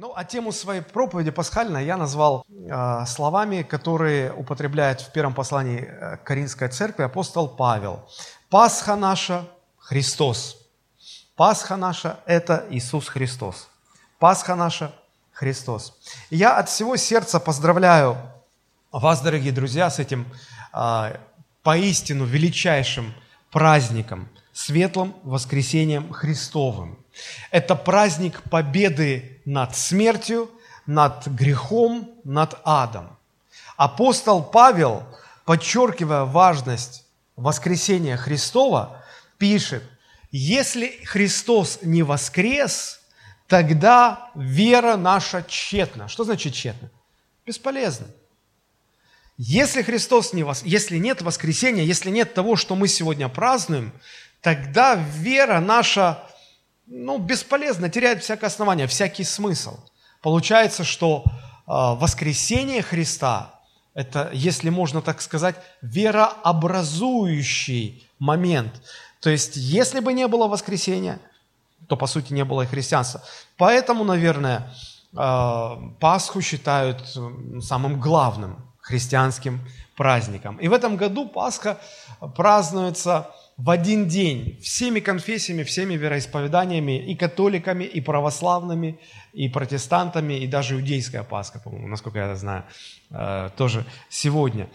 Ну, а тему своей проповеди пасхальной я назвал э, словами, которые употребляет в первом послании э, Каринской церкви апостол Павел. Пасха наша – Христос. Пасха наша – это Иисус Христос. Пасха наша – Христос. И я от всего сердца поздравляю вас, дорогие друзья, с этим э, поистину величайшим праздником, светлым воскресением Христовым – это праздник победы над смертью, над грехом, над адом. Апостол Павел, подчеркивая важность воскресения Христова, пишет, если Христос не воскрес, тогда вера наша тщетна. Что значит тщетна? Бесполезна. Если Христос не вос... если нет воскресения, если нет того, что мы сегодня празднуем, тогда вера наша ну, бесполезно, теряет всякое основание, всякий смысл. Получается, что э, воскресение Христа – это, если можно так сказать, верообразующий момент. То есть, если бы не было воскресения, то, по сути, не было и христианства. Поэтому, наверное, э, Пасху считают самым главным христианским праздником. И в этом году Пасха празднуется в один день всеми конфессиями, всеми вероисповеданиями, и католиками, и православными, и протестантами, и даже иудейская Пасха, по-моему, насколько я знаю, э, тоже сегодня.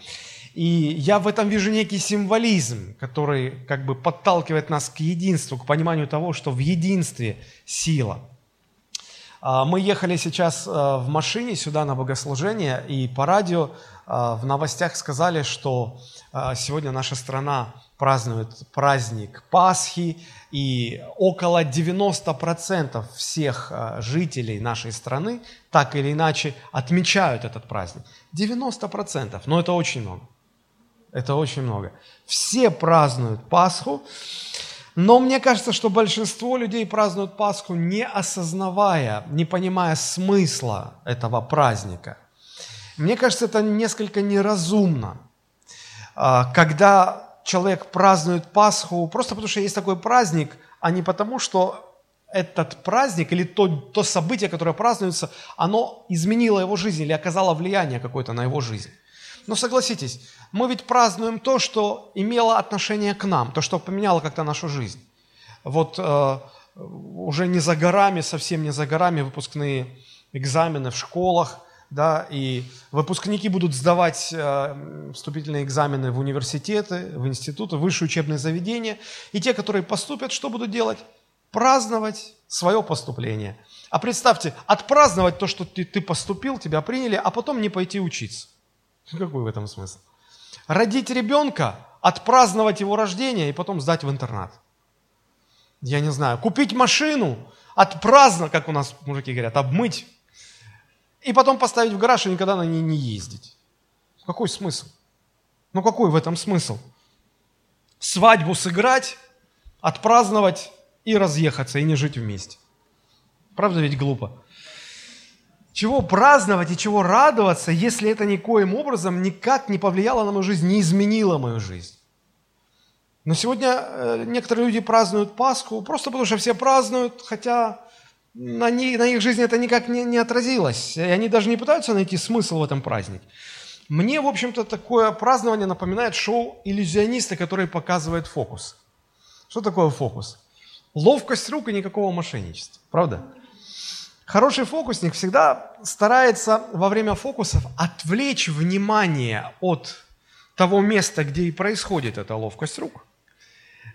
И я в этом вижу некий символизм, который как бы подталкивает нас к единству, к пониманию того, что в единстве сила. А, мы ехали сейчас э, в машине сюда на богослужение, и по радио э, в новостях сказали, что сегодня наша страна празднуют праздник Пасхи, и около 90% всех а, жителей нашей страны так или иначе отмечают этот праздник. 90%, но это очень много. Это очень много. Все празднуют Пасху, но мне кажется, что большинство людей празднуют Пасху не осознавая, не понимая смысла этого праздника. Мне кажется, это несколько неразумно. А, когда человек празднует Пасху просто потому, что есть такой праздник, а не потому, что этот праздник или то, то событие, которое празднуется, оно изменило его жизнь или оказало влияние какое-то на его жизнь. Но согласитесь, мы ведь празднуем то, что имело отношение к нам, то, что поменяло как-то нашу жизнь. Вот э, уже не за горами, совсем не за горами выпускные экзамены в школах, да, и выпускники будут сдавать э, вступительные экзамены в университеты, в институты, в высшие учебные заведения, и те, которые поступят, что будут делать? Праздновать свое поступление. А представьте, отпраздновать то, что ты, ты поступил, тебя приняли, а потом не пойти учиться. Какой в этом смысл? Родить ребенка, отпраздновать его рождение и потом сдать в интернат. Я не знаю, купить машину, отпраздновать, как у нас мужики говорят, обмыть и потом поставить в гараж и никогда на ней не ездить. Какой смысл? Ну какой в этом смысл? Свадьбу сыграть, отпраздновать и разъехаться, и не жить вместе. Правда ведь глупо? Чего праздновать и чего радоваться, если это никоим образом никак не повлияло на мою жизнь, не изменило мою жизнь? Но сегодня э, некоторые люди празднуют Пасху просто потому, что все празднуют, хотя на, не, на их жизни это никак не, не отразилось. И они даже не пытаются найти смысл в этом празднике. Мне, в общем-то, такое празднование напоминает шоу иллюзиониста, который показывает фокус. Что такое фокус? Ловкость рук и никакого мошенничества. Правда? Хороший фокусник всегда старается во время фокусов отвлечь внимание от того места, где и происходит эта ловкость рук,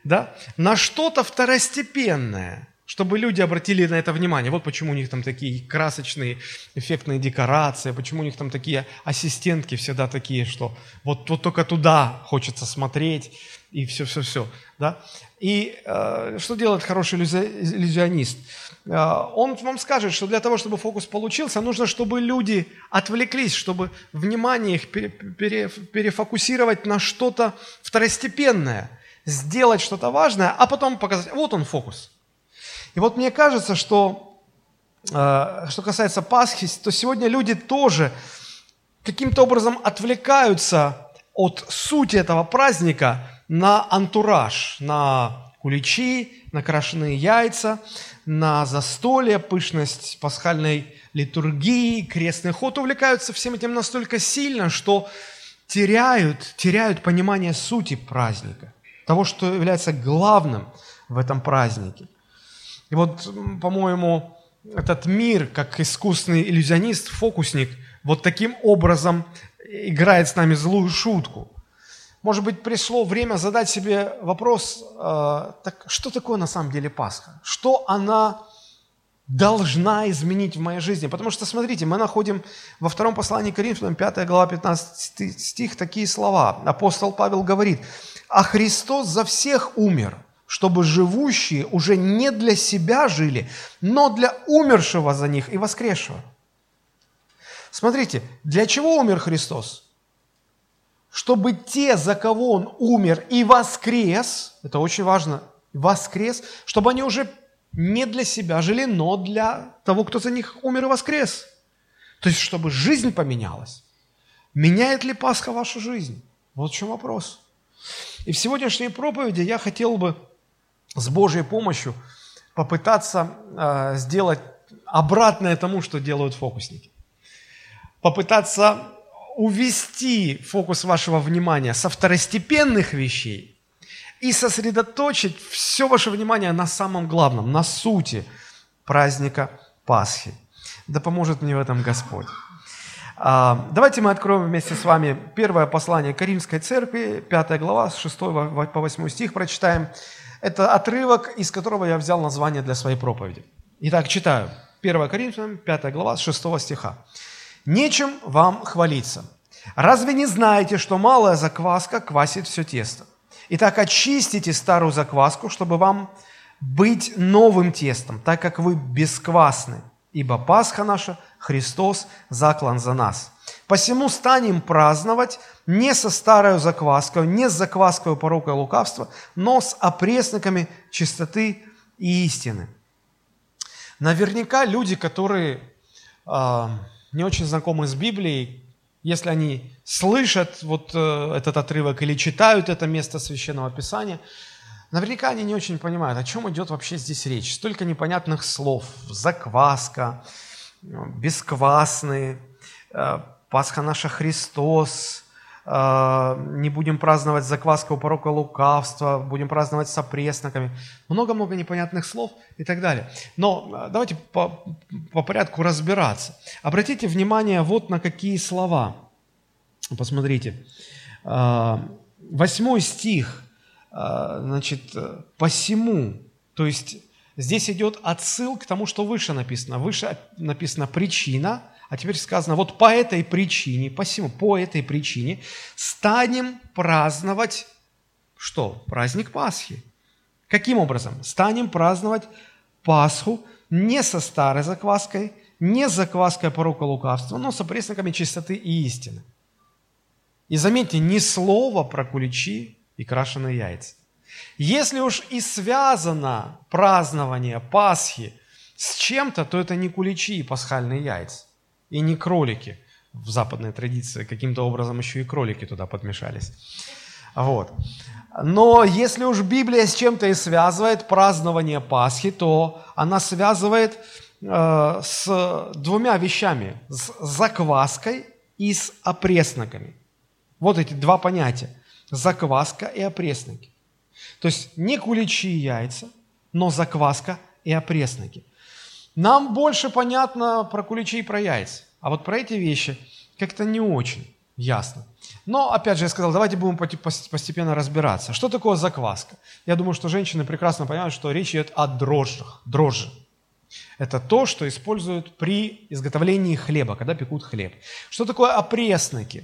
да, на что-то второстепенное, чтобы люди обратили на это внимание. Вот почему у них там такие красочные, эффектные декорации, почему у них там такие ассистентки всегда такие, что вот, вот только туда хочется смотреть, и все-все-все. Да? И э, что делает хороший иллюзионист? Э, он вам скажет, что для того, чтобы фокус получился, нужно, чтобы люди отвлеклись, чтобы внимание их пере, пере, перефокусировать на что-то второстепенное, сделать что-то важное, а потом показать, вот он фокус – и вот мне кажется, что э, что касается Пасхи, то сегодня люди тоже каким-то образом отвлекаются от сути этого праздника на антураж, на куличи, на крашеные яйца, на застолье, пышность пасхальной литургии, крестный ход, увлекаются всем этим настолько сильно, что теряют, теряют понимание сути праздника, того, что является главным в этом празднике. И вот, по-моему, этот мир, как искусный иллюзионист, фокусник, вот таким образом играет с нами злую шутку. Может быть, пришло время задать себе вопрос, э, так что такое на самом деле Пасха? Что она должна изменить в моей жизни? Потому что, смотрите, мы находим во втором послании Коринфянам, 5 глава, 15 стих, такие слова. Апостол Павел говорит, «А Христос за всех умер, чтобы живущие уже не для себя жили, но для умершего за них и воскресшего». Смотрите, для чего умер Христос? Чтобы те, за кого Он умер и воскрес, это очень важно, воскрес, чтобы они уже не для себя жили, но для того, кто за них умер и воскрес. То есть, чтобы жизнь поменялась. Меняет ли Пасха вашу жизнь? Вот в чем вопрос. И в сегодняшней проповеди я хотел бы с Божьей помощью попытаться э, сделать обратное тому, что делают фокусники попытаться увести фокус вашего внимания со второстепенных вещей и сосредоточить все ваше внимание на самом главном, на сути праздника Пасхи. Да поможет мне в этом Господь. А, давайте мы откроем вместе с вами первое послание Каримской церкви, 5 глава, с 6 по 8 стих прочитаем. Это отрывок, из которого я взял название для своей проповеди. Итак, читаю. 1 Коринфянам, 5 глава, с 6 стиха. Нечем вам хвалиться. Разве не знаете, что малая закваска квасит все тесто? Итак, очистите старую закваску, чтобы вам быть новым тестом, так как вы бесквасны, ибо Пасха наша, Христос, заклан за нас. Посему станем праздновать не со старой закваской, не с закваской порока и лукавства, но с опресноками чистоты и истины. Наверняка люди, которые а, не очень знакомы с Библией, если они слышат вот э, этот отрывок или читают это место Священного Писания, наверняка они не очень понимают, о чем идет вообще здесь речь. Столько непонятных слов. Закваска, бесквасный, э, Пасха наша Христос, а, не будем праздновать закваска у порока лукавства, будем праздновать с опресноками. Много-много непонятных слов и так далее. Но а, давайте по, по порядку разбираться. Обратите внимание вот на какие слова. Посмотрите. А, восьмой стих, значит, посему, то есть здесь идет отсыл к тому, что выше написано. Выше написано причина – а теперь сказано, вот по этой причине, посему, по этой причине станем праздновать что? Праздник Пасхи. Каким образом? Станем праздновать Пасху не со старой закваской, не с закваской порока лукавства, но с опресноками чистоты и истины. И заметьте, ни слова про куличи и крашеные яйца. Если уж и связано празднование Пасхи с чем-то, то это не куличи и пасхальные яйца и не кролики. В западной традиции каким-то образом еще и кролики туда подмешались. Вот. Но если уж Библия с чем-то и связывает празднование Пасхи, то она связывает э, с двумя вещами. С закваской и с опресноками. Вот эти два понятия. Закваска и опресноки. То есть не куличи и яйца, но закваска и опресноки. Нам больше понятно про куличи и про яйца, а вот про эти вещи как-то не очень ясно. Но, опять же, я сказал, давайте будем постепенно разбираться. Что такое закваска? Я думаю, что женщины прекрасно понимают, что речь идет о дрожжах. Дрожжи. Это то, что используют при изготовлении хлеба, когда пекут хлеб. Что такое опресноки?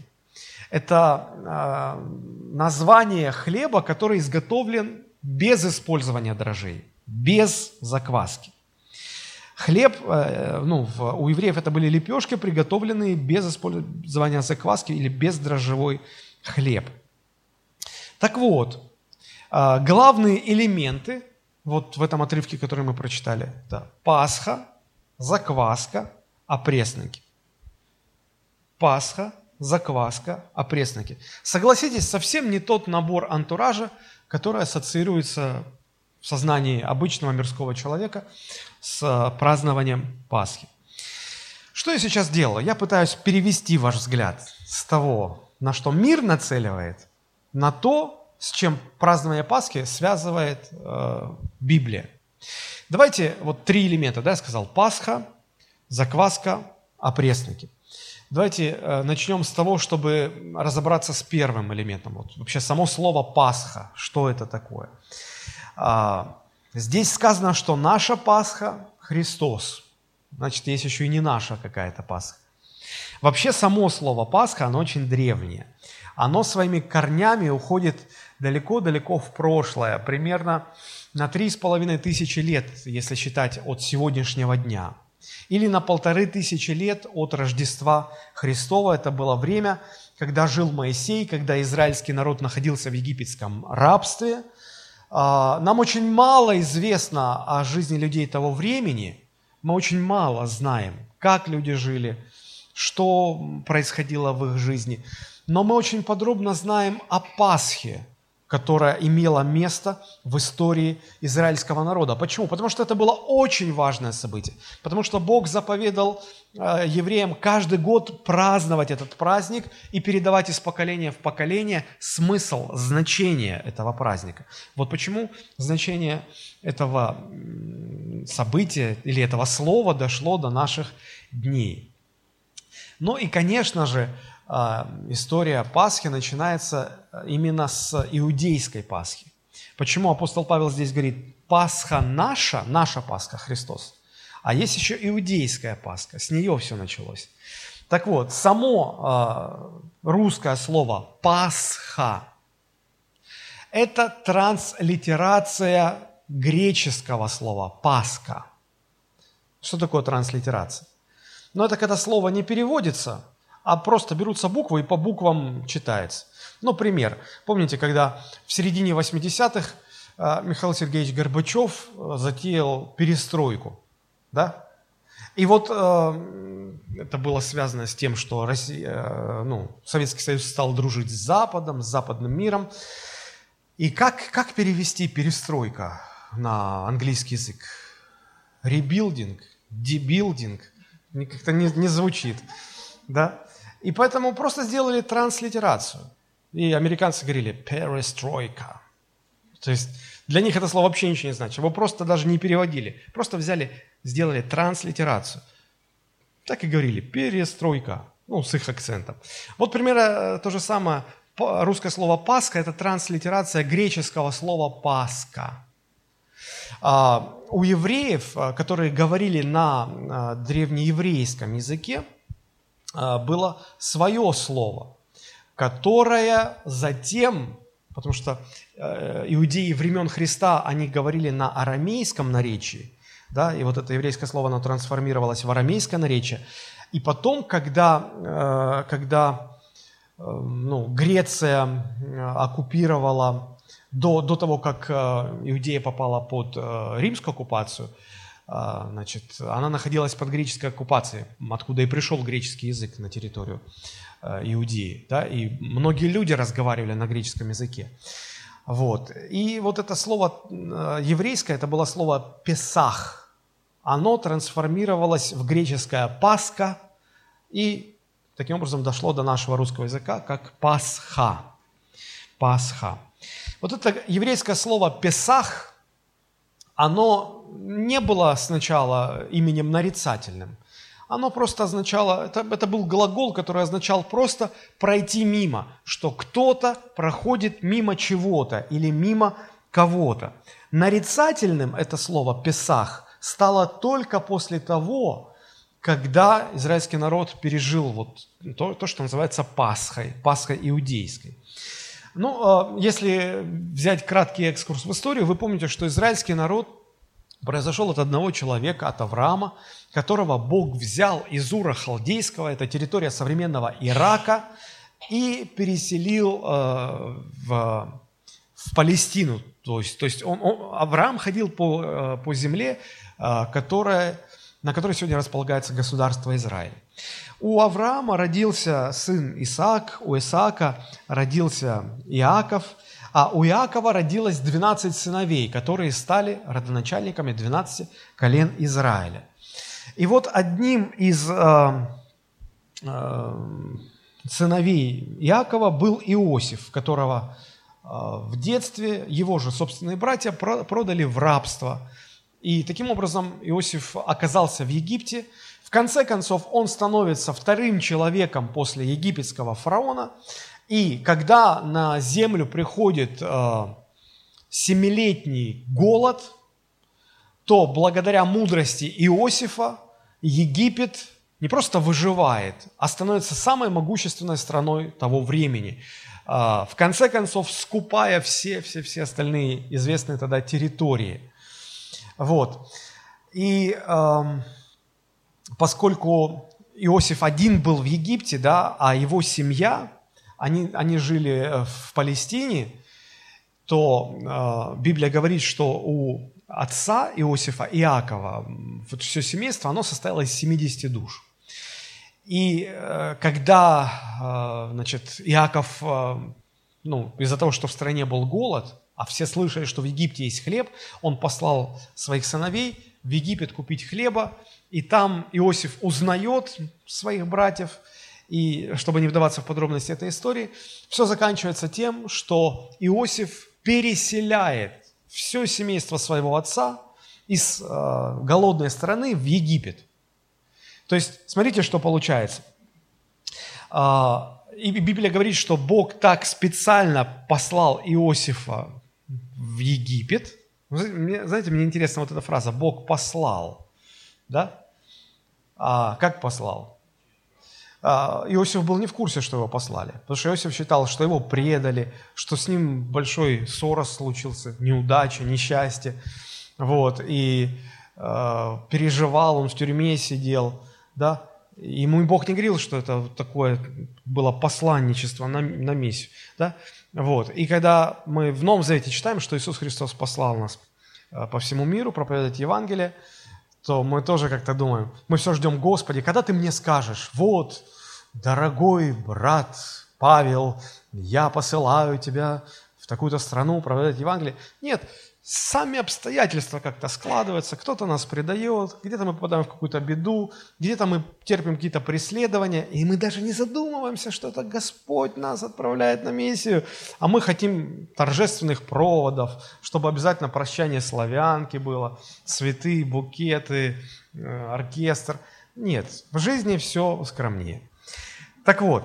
Это э, название хлеба, который изготовлен без использования дрожжей, без закваски. Хлеб, э, ну, у евреев это были лепешки, приготовленные без использования закваски или без дрожжевой хлеб. Так вот, э, главные элементы вот в этом отрывке, который мы прочитали, это Пасха, закваска, опресноки. Пасха, закваска, опресноки. Согласитесь, совсем не тот набор антуража, который ассоциируется в сознании обычного мирского человека с празднованием Пасхи. Что я сейчас делаю? Я пытаюсь перевести ваш взгляд с того, на что мир нацеливает, на то, с чем празднование Пасхи связывает э, Библия. Давайте вот три элемента, да, я сказал, Пасха, закваска, опресники. Давайте э, начнем с того, чтобы разобраться с первым элементом. Вот вообще само слово Пасха, что это такое? А, здесь сказано, что наша Пасха – Христос. Значит, есть еще и не наша какая-то Пасха. Вообще само слово Пасха, оно очень древнее. Оно своими корнями уходит далеко-далеко в прошлое, примерно на три с половиной тысячи лет, если считать от сегодняшнего дня. Или на полторы тысячи лет от Рождества Христова. Это было время, когда жил Моисей, когда израильский народ находился в египетском рабстве. А, нам очень мало известно о жизни людей того времени. Мы очень мало знаем, как люди жили, что происходило в их жизни. Но мы очень подробно знаем о Пасхе, которая имела место в истории израильского народа. Почему? Потому что это было очень важное событие. Потому что Бог заповедал э, евреям каждый год праздновать этот праздник и передавать из поколения в поколение смысл, значение этого праздника. Вот почему значение этого события или этого слова дошло до наших дней. Ну и, конечно же, история Пасхи начинается э, именно с иудейской Пасхи. Почему апостол Павел здесь говорит, Пасха наша, наша Пасха, Христос, а есть еще иудейская Пасха, с нее все началось. Так вот, само э, русское слово «пасха» – это транслитерация греческого слова «пасха». Что такое транслитерация? Ну, это когда слово не переводится – а просто берутся буквы и по буквам читается. Ну, пример. Помните, когда в середине 80-х э, Михаил Сергеевич Горбачев э, затеял перестройку, да? И вот э, это было связано с тем, что Россия, ну, Советский Союз стал дружить с Западом, с западным миром. И как, как перевести перестройка на английский язык? Ребилдинг, дебилдинг, как-то не, не звучит, да? И поэтому просто сделали транслитерацию. И американцы говорили «перестройка». То есть для них это слово вообще ничего не значит. Его просто даже не переводили. Просто взяли, сделали транслитерацию. Так и говорили «перестройка». Ну, с их акцентом. Вот примерно э, то же самое. Русское слово «пасха» – это транслитерация греческого слова «пасха». А, у евреев, э, которые говорили на э, древнееврейском языке, было свое слово, которое затем, потому что э, иудеи времен Христа, они говорили на арамейском наречии, да, и вот это еврейское слово, оно трансформировалось в арамейское наречие. И потом, когда, э, когда э, ну, Греция оккупировала, до, до того, как Иудея попала под римскую оккупацию – значит, она находилась под греческой оккупацией, откуда и пришел греческий язык на территорию а, Иудеи. Да? И многие люди разговаривали на греческом языке. Вот. И вот это слово а, еврейское, это было слово «песах». Оно трансформировалось в греческое «пасха» и таким образом дошло до нашего русского языка как «пасха». Пасха. Вот это еврейское слово «песах», оно не было сначала именем нарицательным. Оно просто означало, это, это был глагол, который означал просто пройти мимо, что кто-то проходит мимо чего-то или мимо кого-то. Нарицательным это слово «песах» стало только после того, когда израильский народ пережил вот то, то что называется Пасхой, Пасхой иудейской. Ну, а, если взять краткий экскурс в историю, вы помните, что израильский народ произошел от одного человека, от Авраама, которого Бог взял из Ура Халдейского, это территория современного Ирака, и переселил э, в, в Палестину. То есть, то есть он, он, Авраам ходил по, э, по земле, э, которая, на которой сегодня располагается государство Израиль. У Авраама родился сын Исаак, у Исаака родился Иаков – а у Иакова родилось 12 сыновей, которые стали родоначальниками 12 колен Израиля. И вот одним из э, э, сыновей Иакова был Иосиф, которого э, в детстве его же собственные братья продали в рабство. И таким образом Иосиф оказался в Египте. В конце концов, он становится вторым человеком после египетского фараона. И когда на землю приходит э, семилетний голод, то благодаря мудрости Иосифа Египет не просто выживает, а становится самой могущественной страной того времени. А, в конце концов, скупая все, все, все остальные известные тогда территории. Вот. И эм, поскольку Иосиф один был в Египте, да, а его семья, они, они жили э, в Палестине, то э, Библия говорит, что у отца Иосифа, Иакова, вот все семейство, оно состояло из 70 душ. И э, когда, э, значит, Иаков, э, ну, из-за того, что в стране был голод, а все слышали, что в Египте есть хлеб, он послал своих сыновей в Египет купить хлеба, и там Иосиф узнает своих братьев, и чтобы не вдаваться в подробности этой истории, все заканчивается тем, что Иосиф переселяет все семейство своего отца из э, голодной страны в Египет. То есть, смотрите, что получается. А, и Библия говорит, что Бог так специально послал Иосифа в Египет. Знаете, мне интересна вот эта фраза «Бог послал». Да? А как послал? А, Иосиф был не в курсе, что его послали, потому что Иосиф считал, что его предали, что с ним большой ссор случился, неудача, несчастье, вот, и э, переживал, он в тюрьме сидел, да, ему Бог не говорил, что это такое было посланничество на, на миссию, да, вот, и когда мы в Новом Завете читаем, что Иисус Христос послал нас э, по всему миру проповедовать Евангелие, то мы тоже как-то думаем, мы все ждем, Господи, когда ты мне скажешь, вот, дорогой брат Павел, я посылаю тебя в такую-то страну проповедовать Евангелие. Нет, сами обстоятельства как-то складываются, кто-то нас предает, где-то мы попадаем в какую-то беду, где-то мы терпим какие-то преследования, и мы даже не задумываемся, что это Господь нас отправляет на миссию, а мы хотим торжественных проводов, чтобы обязательно прощание славянки было, цветы, букеты, э, оркестр. Нет, в жизни все скромнее. Так вот,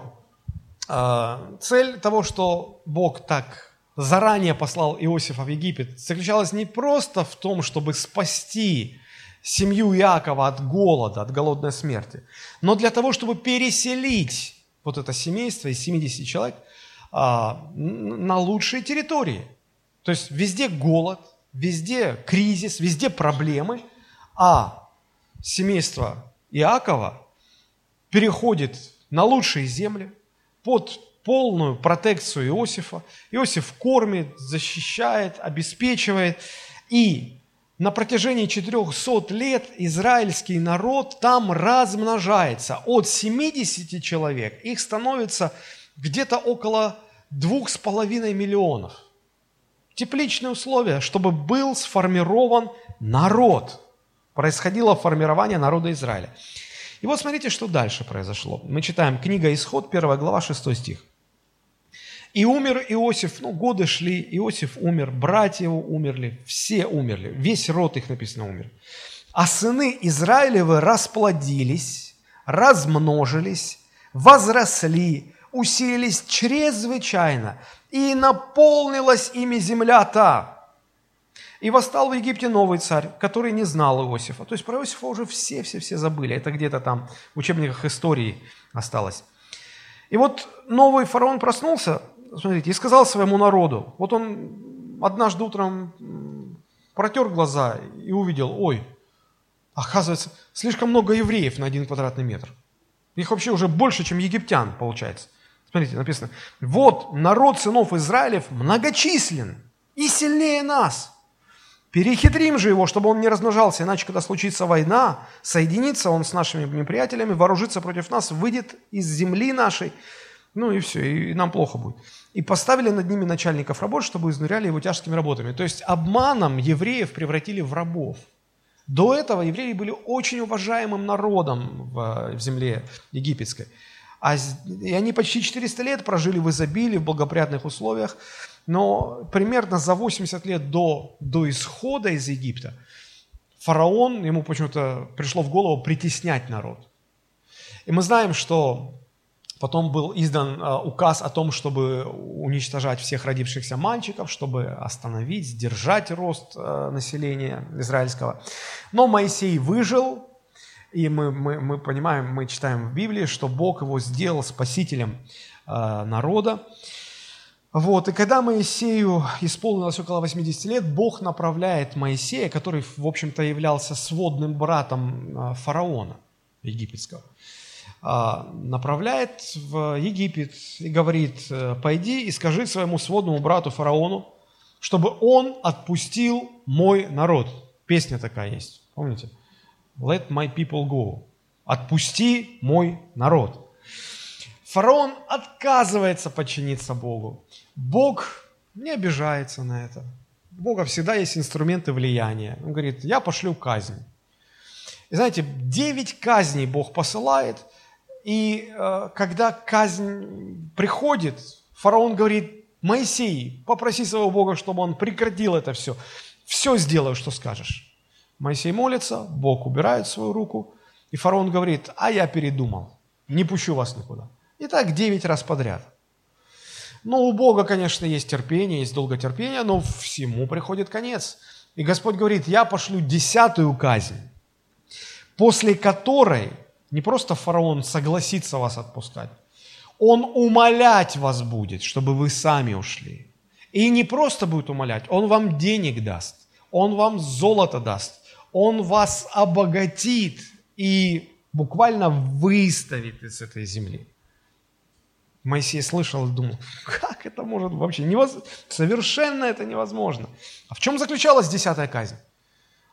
а, цель того, что Бог так заранее послал Иосифа в Египет, заключалась не просто в том, чтобы спасти семью Иакова от голода, от голодной смерти, но для того, чтобы переселить вот это семейство из 70 человек а, на лучшие территории. То есть везде голод, везде кризис, везде проблемы, а семейство Иакова переходит на лучшие земли, под полную протекцию Иосифа. Иосиф кормит, защищает, обеспечивает. И на протяжении 400 лет израильский народ там размножается. От 70 человек их становится где-то около двух с половиной миллионов. Тепличные условия, чтобы был сформирован народ. Происходило формирование народа Израиля. И вот смотрите, что дальше произошло. Мы читаем книга Исход, 1 глава, 6 стих. «И умер Иосиф, ну, годы шли, Иосиф умер, братья его умерли, все умерли, весь род их написано умер. А сыны Израилевы расплодились, размножились, возросли, усилились чрезвычайно, и наполнилась ими земля та, и восстал в Египте новый царь, который не знал Иосифа. То есть про Иосифа уже все-все-все забыли. Это где-то там в учебниках истории осталось. И вот новый фараон проснулся, смотрите, и сказал своему народу, вот он однажды утром протер глаза и увидел, ой, оказывается, слишком много евреев на один квадратный метр. Их вообще уже больше, чем египтян, получается. Смотрите, написано, вот народ сынов Израилев многочислен и сильнее нас. Перехитрим же его, чтобы он не размножался, иначе, когда случится война, соединится он с нашими неприятелями, вооружится против нас, выйдет из земли нашей, ну и все, и нам плохо будет. И поставили над ними начальников работ, чтобы изнуряли его тяжкими работами. То есть обманом евреев превратили в рабов. До этого евреи были очень уважаемым народом в, в земле египетской. А, и они почти 400 лет прожили в изобилии, в благоприятных условиях. Но примерно за 80 лет до, до исхода из Египта фараон, ему почему-то пришло в голову притеснять народ. И мы знаем, что потом был издан а, указ о том, чтобы уничтожать всех родившихся мальчиков, чтобы остановить, сдержать рост а, населения израильского. Но Моисей выжил, и мы, мы, мы понимаем, мы читаем в Библии, что Бог его сделал спасителем а, народа. Вот, и когда Моисею исполнилось около 80 лет, Бог направляет Моисея, который, в общем-то, являлся сводным братом фараона египетского, направляет в Египет и говорит, «Э, пойди и скажи своему сводному брату фараону, чтобы он отпустил мой народ. Песня такая есть, помните? Let my people go. Отпусти мой народ. Фараон отказывается подчиниться Богу. Бог не обижается на это. У Бога всегда есть инструменты влияния. Он говорит, я пошлю казнь. И знаете, девять казней Бог посылает, и э, когда казнь приходит, фараон говорит, Моисей, попроси своего Бога, чтобы он прекратил это все. Все сделаю, что скажешь. Моисей молится, Бог убирает свою руку, и фараон говорит, а я передумал, не пущу вас никуда. И так девять раз подряд. Ну, у Бога, конечно, есть терпение, есть долготерпение, но всему приходит конец. И Господь говорит, я пошлю десятую казнь, после которой не просто фараон согласится вас отпускать, он умолять вас будет, чтобы вы сами ушли. И не просто будет умолять, он вам денег даст, он вам золото даст, он вас обогатит и буквально выставит из этой земли. Моисей слышал и думал, как это может вообще, невоз... совершенно это невозможно. А в чем заключалась десятая казнь?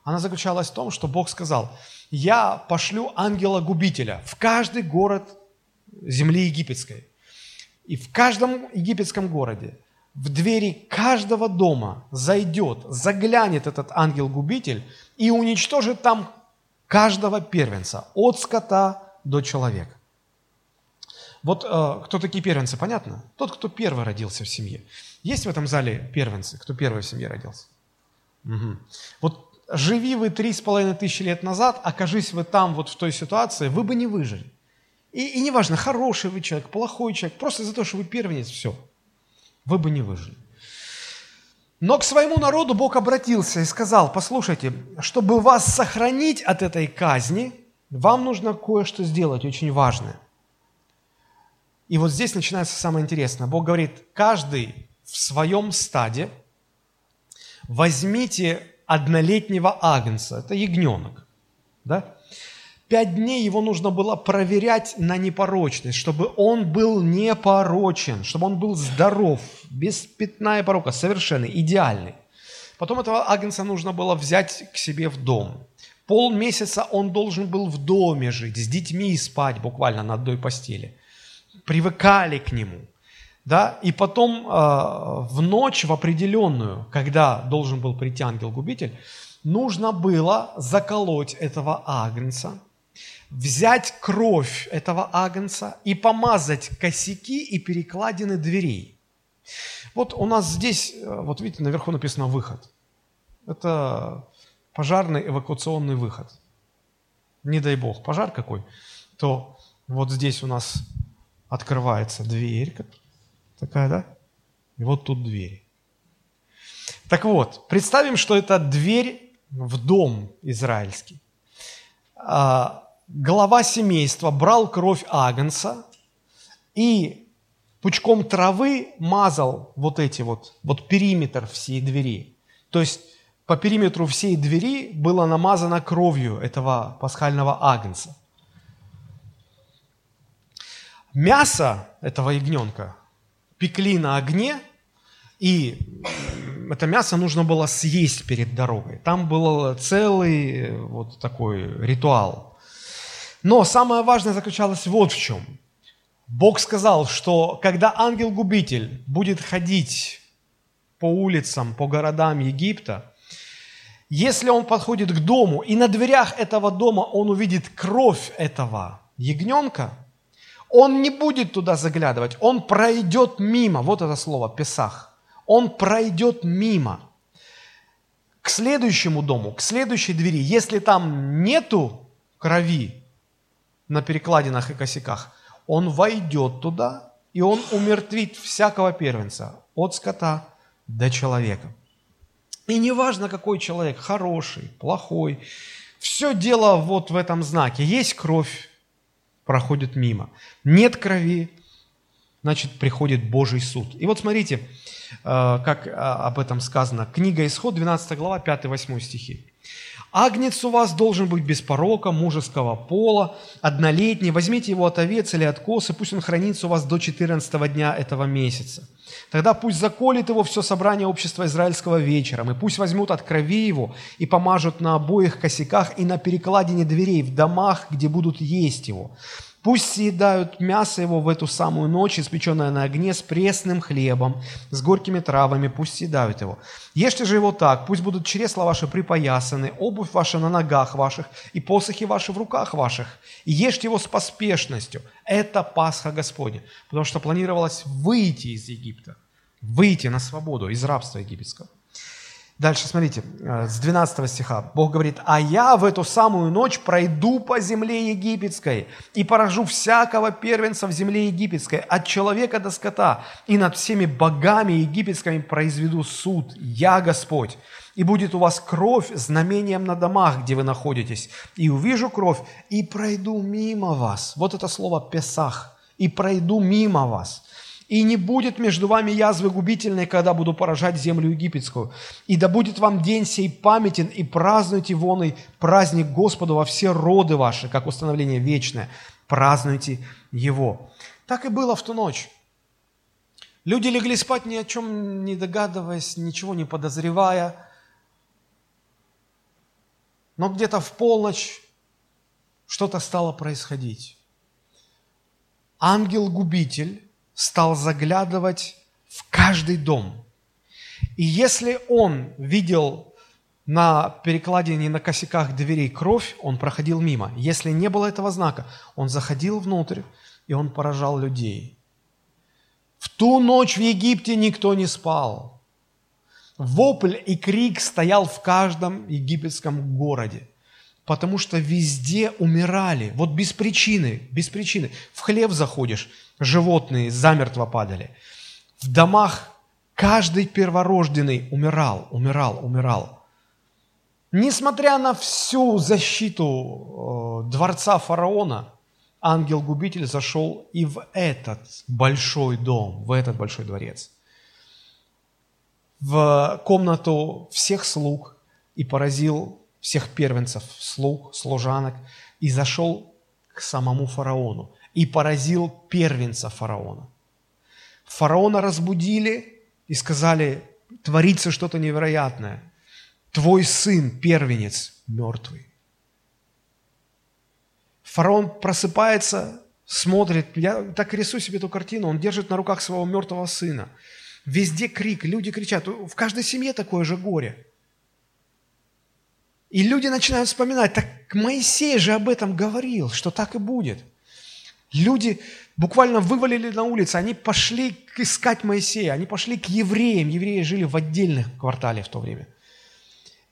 Она заключалась в том, что Бог сказал, я пошлю ангела-губителя в каждый город земли египетской. И в каждом египетском городе, в двери каждого дома зайдет, заглянет этот ангел-губитель и уничтожит там каждого первенца, от скота до человека. Вот э, кто такие первенцы, понятно? Тот, кто первый родился в семье. Есть в этом зале первенцы, кто первый в семье родился? Угу. Вот живи вы три с половиной тысячи лет назад, окажись вы там, вот в той ситуации, вы бы не выжили. И, и неважно, хороший вы человек, плохой человек, просто из-за того, что вы первенец, все, вы бы не выжили. Но к своему народу Бог обратился и сказал, послушайте, чтобы вас сохранить от этой казни, вам нужно кое-что сделать очень важное. И вот здесь начинается самое интересное. Бог говорит, каждый в своем стаде возьмите однолетнего агнца, это ягненок, да? Пять дней его нужно было проверять на непорочность, чтобы он был непорочен, чтобы он был здоров, без пятна и порока, совершенный, идеальный. Потом этого агнца нужно было взять к себе в дом. Полмесяца он должен был в доме жить, с детьми спать буквально на одной постели – привыкали к нему. Да? И потом э, в ночь, в определенную, когда должен был прийти ангел-губитель, нужно было заколоть этого агнца, взять кровь этого агнца и помазать косяки и перекладины дверей. Вот у нас здесь, э, вот видите, наверху написано «выход». Это пожарный эвакуационный выход. Не дай бог, пожар какой, то вот здесь у нас открывается дверь, такая, да? И вот тут дверь. Так вот, представим, что это дверь в дом израильский. А, глава семейства брал кровь агнца и пучком травы мазал вот эти вот, вот периметр всей двери. То есть по периметру всей двери было намазано кровью этого пасхального агнца. Мясо этого ягненка пекли на огне, и это мясо нужно было съесть перед дорогой. Там был целый вот такой ритуал. Но самое важное заключалось вот в чем. Бог сказал, что когда ангел-губитель будет ходить по улицам, по городам Египта, Если он подходит к дому, и на дверях этого дома он увидит кровь этого ягненка, он не будет туда заглядывать, он пройдет мимо. Вот это слово «песах». Он пройдет мимо к следующему дому, к следующей двери. Если там нету крови на перекладинах и косяках, он войдет туда, и он умертвит всякого первенца, от скота до человека. И неважно, какой человек, хороший, плохой, все дело вот в этом знаке. Есть кровь, проходит мимо. Нет крови, значит, приходит Божий суд. И вот смотрите, э, как э, об этом сказано. Книга Исход, 12 глава, 5-8 стихи. Агнец у вас должен быть без порока, мужеского пола, однолетний. Возьмите его от овец или от косы, пусть он хранится у вас до 14 дня этого месяца. Тогда пусть заколет его все собрание общества израильского вечером, и пусть возьмут от крови его и помажут на обоих косяках и на перекладине дверей в домах, где будут есть его. Пусть съедают мясо его в эту самую ночь, испеченное на огне, с пресным хлебом, с горькими травами, пусть съедают его. Ешьте же его так, пусть будут чресла ваши припоясаны, обувь ваша на ногах ваших и посохи ваши в руках ваших. И ешьте его с поспешностью. Это Пасха Господня, потому что планировалось выйти из Египта, выйти на свободу из рабства египетского. Дальше смотрите, э, с 12 стиха. Бог говорит, «А я в эту самую ночь пройду по земле египетской и поражу всякого первенца в земле египетской, от человека до скота, и над всеми богами египетскими произведу суд. Я Господь. И будет у вас кровь знамением на домах, где вы находитесь. И увижу кровь, и пройду мимо вас». Вот это слово «песах». «И пройду мимо вас». И не будет между вами язвы губительной, когда буду поражать землю египетскую. И да будет вам день сей памятен, и празднуйте вон и праздник Господу во все роды ваши, как установление вечное. Празднуйте его. Так и было в ту ночь. Люди легли спать ни о чем не догадываясь, ничего не подозревая. Но где-то в полночь что-то стало происходить. Ангел-губитель стал заглядывать в каждый дом. И если он видел на перекладине, на косяках дверей кровь, он проходил мимо. Если не было этого знака, он заходил внутрь, и он поражал людей. В ту ночь в Египте никто не спал. Вопль и крик стоял в каждом египетском городе потому что везде умирали. Вот без причины, без причины. В хлеб заходишь, животные замертво падали. В домах каждый перворожденный умирал, умирал, умирал. Несмотря на всю защиту э, дворца фараона, ангел-губитель зашел и в этот большой дом, в этот большой дворец, в комнату всех слуг и поразил всех первенцев, слуг, служанок, и зашел к самому фараону и поразил первенца фараона. Фараона разбудили и сказали, творится что-то невероятное. Твой сын, первенец, мертвый. Фараон просыпается, смотрит, я так рисую себе эту картину, он держит на руках своего мертвого сына. Везде крик, люди кричат, в каждой семье такое же горе – и люди начинают вспоминать, так Моисей же об этом говорил, что так и будет. Люди буквально вывалили на улицы, они пошли искать Моисея, они пошли к евреям. Евреи жили в отдельных квартале в то время.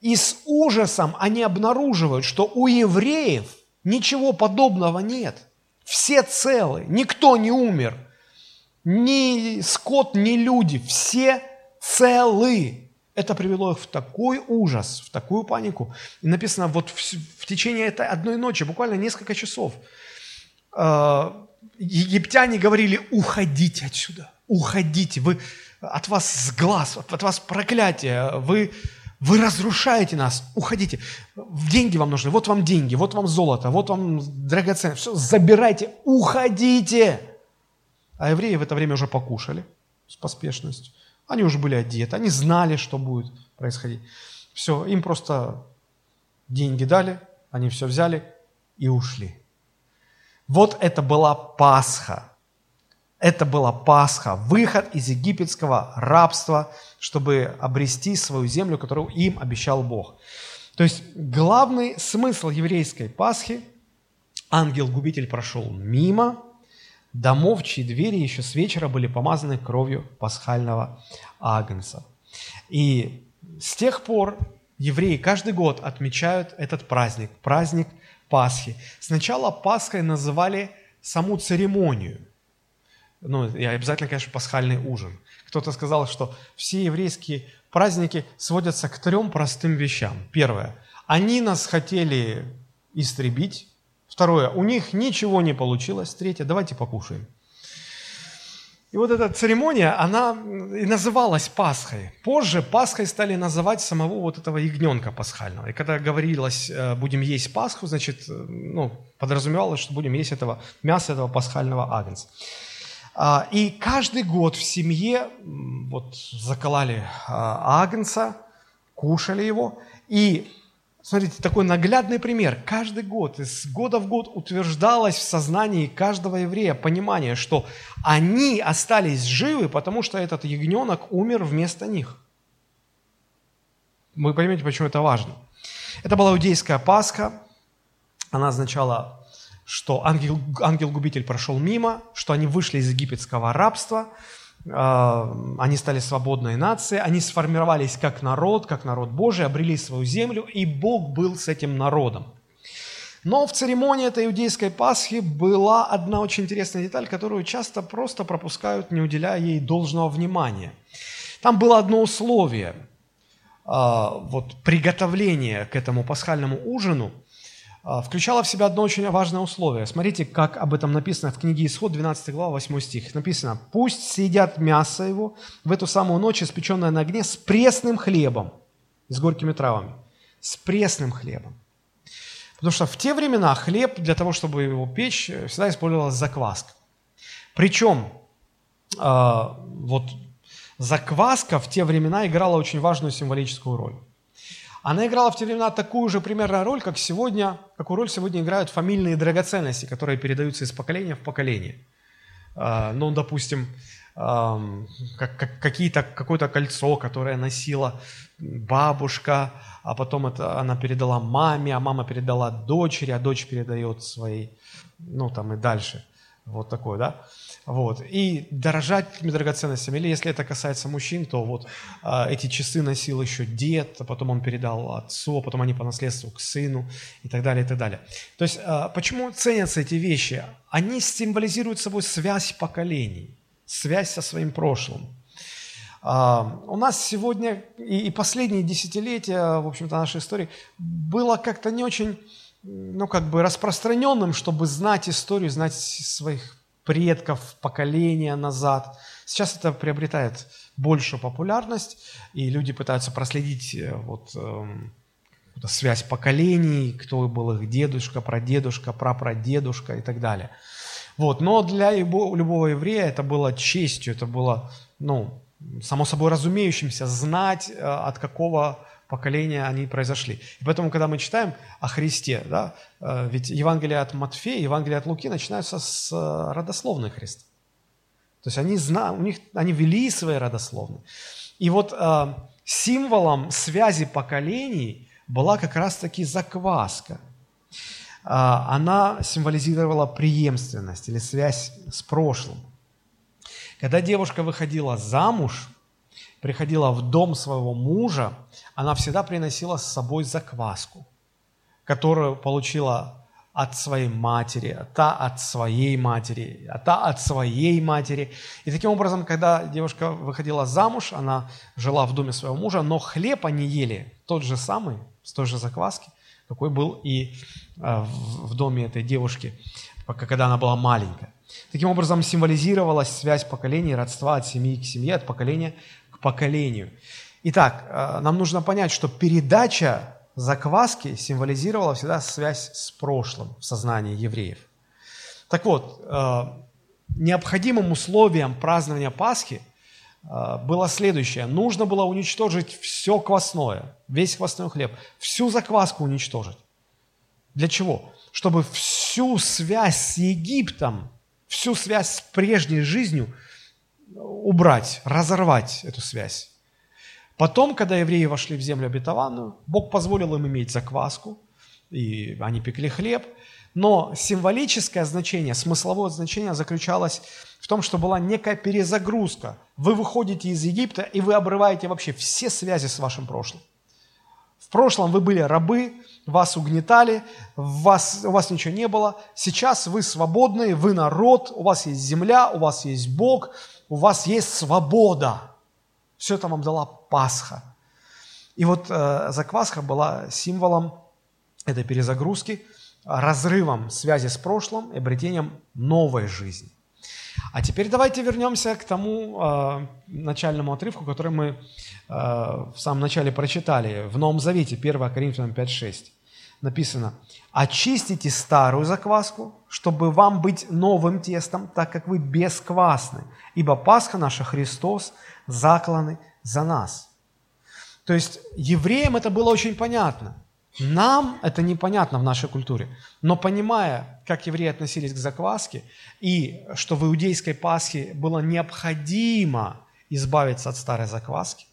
И с ужасом они обнаруживают, что у евреев ничего подобного нет. Все целы, никто не умер. Ни скот, ни люди, все целы это привело их в такой ужас, в такую панику. И написано, вот в, в течение этой одной ночи, буквально несколько часов, египтяне говорили, уходите отсюда, уходите, вы, от вас с глаз, от вас проклятие, вы, вы разрушаете нас, уходите. Деньги вам нужны, вот вам деньги, вот вам золото, вот вам драгоценное, все, забирайте, уходите. А евреи в это время уже покушали с поспешностью. Они уже были одеты, они знали, что будет происходить. Все, им просто деньги дали, они все взяли и ушли. Вот это была Пасха. Это была Пасха, выход из египетского рабства, чтобы обрести свою землю, которую им обещал Бог. То есть главный смысл еврейской Пасхи – ангел-губитель прошел мимо домов, чьи двери еще с вечера были помазаны кровью пасхального агнца. И с тех пор евреи каждый год отмечают этот праздник, праздник Пасхи. Сначала Пасхой называли саму церемонию. Ну, и обязательно, конечно, пасхальный ужин. Кто-то сказал, что все еврейские праздники сводятся к трем простым вещам. Первое. Они нас хотели истребить. Второе. У них ничего не получилось. Третье. Давайте покушаем. И вот эта церемония, она и называлась Пасхой. Позже Пасхой стали называть самого вот этого ягненка пасхального. И когда говорилось, э, будем есть Пасху, значит, э, ну, подразумевалось, что будем есть этого мяса этого пасхального агнца. А, и каждый год в семье вот заколали а, агнца, кушали его, и Смотрите, такой наглядный пример. Каждый год, из года в год утверждалось в сознании каждого еврея понимание, что они остались живы, потому что этот ягненок умер вместо них. Вы поймете, почему это важно. Это была иудейская Пасха. Она означала, что ангел, ангел-губитель прошел мимо, что они вышли из египетского рабства – они стали свободной нацией, они сформировались как народ, как народ Божий, обрели свою землю, и Бог был с этим народом. Но в церемонии этой иудейской Пасхи была одна очень интересная деталь, которую часто просто пропускают, не уделяя ей должного внимания. Там было одно условие, а, вот приготовление к этому пасхальному ужину – включала в себя одно очень важное условие. Смотрите, как об этом написано в книге Исход, 12 глава, 8 стих. Написано, «Пусть съедят мясо его в эту самую ночь, испеченное на огне, с пресным хлебом, с горькими травами». С пресным хлебом. Потому что в те времена хлеб, для того, чтобы его печь, всегда использовалась закваска. Причем, э, вот закваска в те времена играла очень важную символическую роль. Она играла в те времена такую же примерно роль, как сегодня, какую роль сегодня играют фамильные драгоценности, которые передаются из поколения в поколение. А, ну, допустим, как, как, какие-то, какое-то кольцо, которое носила бабушка, а потом это она передала маме, а мама передала дочери, а дочь передает своей, ну там и дальше. Вот такое, да? Вот. И дорожать этими драгоценностями. Или если это касается мужчин, то вот а, эти часы носил еще дед, а потом он передал отцу, а потом они по наследству к сыну и так далее, и так далее. То есть а, почему ценятся эти вещи? Они символизируют собой связь поколений, связь со своим прошлым. А, у нас сегодня и, и последние десятилетия, в общем-то, нашей истории было как-то не очень ну, как бы распространенным, чтобы знать историю, знать своих предков, поколения назад. Сейчас это приобретает большую популярность, и люди пытаются проследить э, вот, э, связь поколений, кто был их дедушка, прадедушка, прапрадедушка и так далее. Вот. Но для любого еврея это было честью, это было, ну, само собой разумеющимся, знать, э, от какого поколения они произошли. И поэтому, когда мы читаем о Христе, да, э, ведь Евангелие от Матфея, Евангелие от Луки начинаются с э, родословной Христа. То есть они, зна, у них, они вели свои родословные. И вот э, символом связи поколений была как раз-таки закваска. Она символизировала преемственность или связь с прошлым. Когда девушка выходила замуж, приходила в дом своего мужа, она всегда приносила с собой закваску, которую получила от своей матери, та от своей матери, а та от своей матери. И таким образом, когда девушка выходила замуж, она жила в доме своего мужа, но хлеб они ели тот же самый, с той же закваски, какой был и э, в доме этой девушки, когда она была маленькая. Таким образом символизировалась связь поколений, родства от семьи к семье, от поколения к поколению. Итак, э, нам нужно понять, что передача закваски символизировала всегда связь с прошлым в сознании евреев. Так вот, э, необходимым условием празднования Пасхи э, было следующее. Нужно было уничтожить все квасное, весь квасной хлеб, всю закваску уничтожить. Для чего? Чтобы всю связь с Египтом, всю связь с прежней жизнью убрать, разорвать эту связь. Потом, когда евреи вошли в землю обетованную, Бог позволил им иметь закваску, и они пекли хлеб, но символическое значение, смысловое значение заключалось в том, что была некая перезагрузка. Вы выходите из Египта, и вы обрываете вообще все связи с вашим прошлым. В прошлом вы были рабы, вас угнетали, вас, у вас ничего не было. Сейчас вы свободные, вы народ, у вас есть земля, у вас есть Бог, у вас есть свобода. Все это вам дала Пасха. И вот э, закваска была символом этой перезагрузки – разрывом связи с прошлым и обретением новой жизни. А теперь давайте вернемся к тому э, начальному отрывку, который мы э, в самом начале прочитали, в Новом Завете, 1 Коринфянам 5.6. Написано, «Очистите старую закваску, чтобы вам быть новым тестом, так как вы бесквасны, ибо Пасха наша Христос закланы за нас». То есть евреям это было очень понятно – нам это непонятно в нашей культуре, но понимая, как евреи относились к закваске, и что в иудейской Пасхе было необходимо избавиться от старой закваски,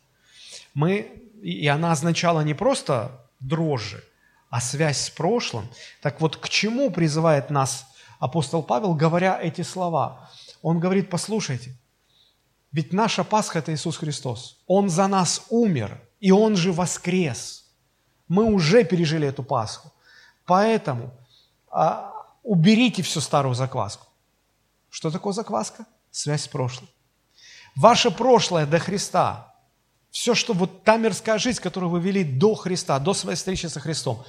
мы, и она означала не просто дрожжи, а связь с прошлым. Так вот, к чему призывает нас апостол Павел, говоря эти слова? Он говорит, послушайте, ведь наша Пасха – это Иисус Христос. Он за нас умер, и Он же воскрес – мы уже пережили эту Пасху. Поэтому а, уберите всю старую закваску. Что такое закваска? Связь с прошлым. Ваше прошлое до Христа, все, что вот та мирская жизнь, которую вы вели до Христа, до своей встречи со Христом,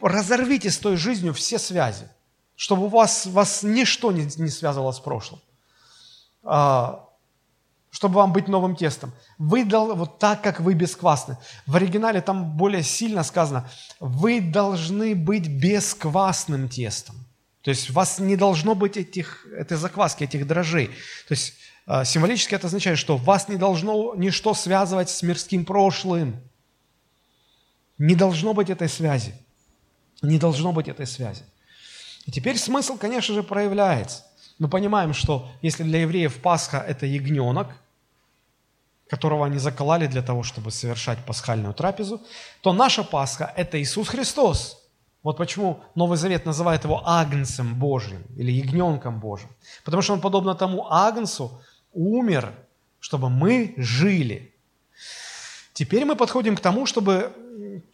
разорвите с той жизнью все связи, чтобы у вас, вас ничто не, не связывало с прошлым. А, чтобы вам быть новым тестом. Вы дол, вот так, как вы бесквасны. В оригинале там более сильно сказано, вы должны быть бесквасным тестом. То есть у вас не должно быть этих, этой закваски, этих дрожжей. То есть символически это означает, что вас не должно ничто связывать с мирским прошлым. Не должно быть этой связи. Не должно быть этой связи. И теперь смысл, конечно же, проявляется. Мы понимаем, что если для евреев Пасха – это ягненок, которого они закололи для того, чтобы совершать пасхальную трапезу, то наша Пасха – это Иисус Христос. Вот почему Новый Завет называет его Агнцем Божьим или Ягненком Божьим. Потому что он, подобно тому Агнцу, умер, чтобы мы жили. Теперь мы подходим к тому, чтобы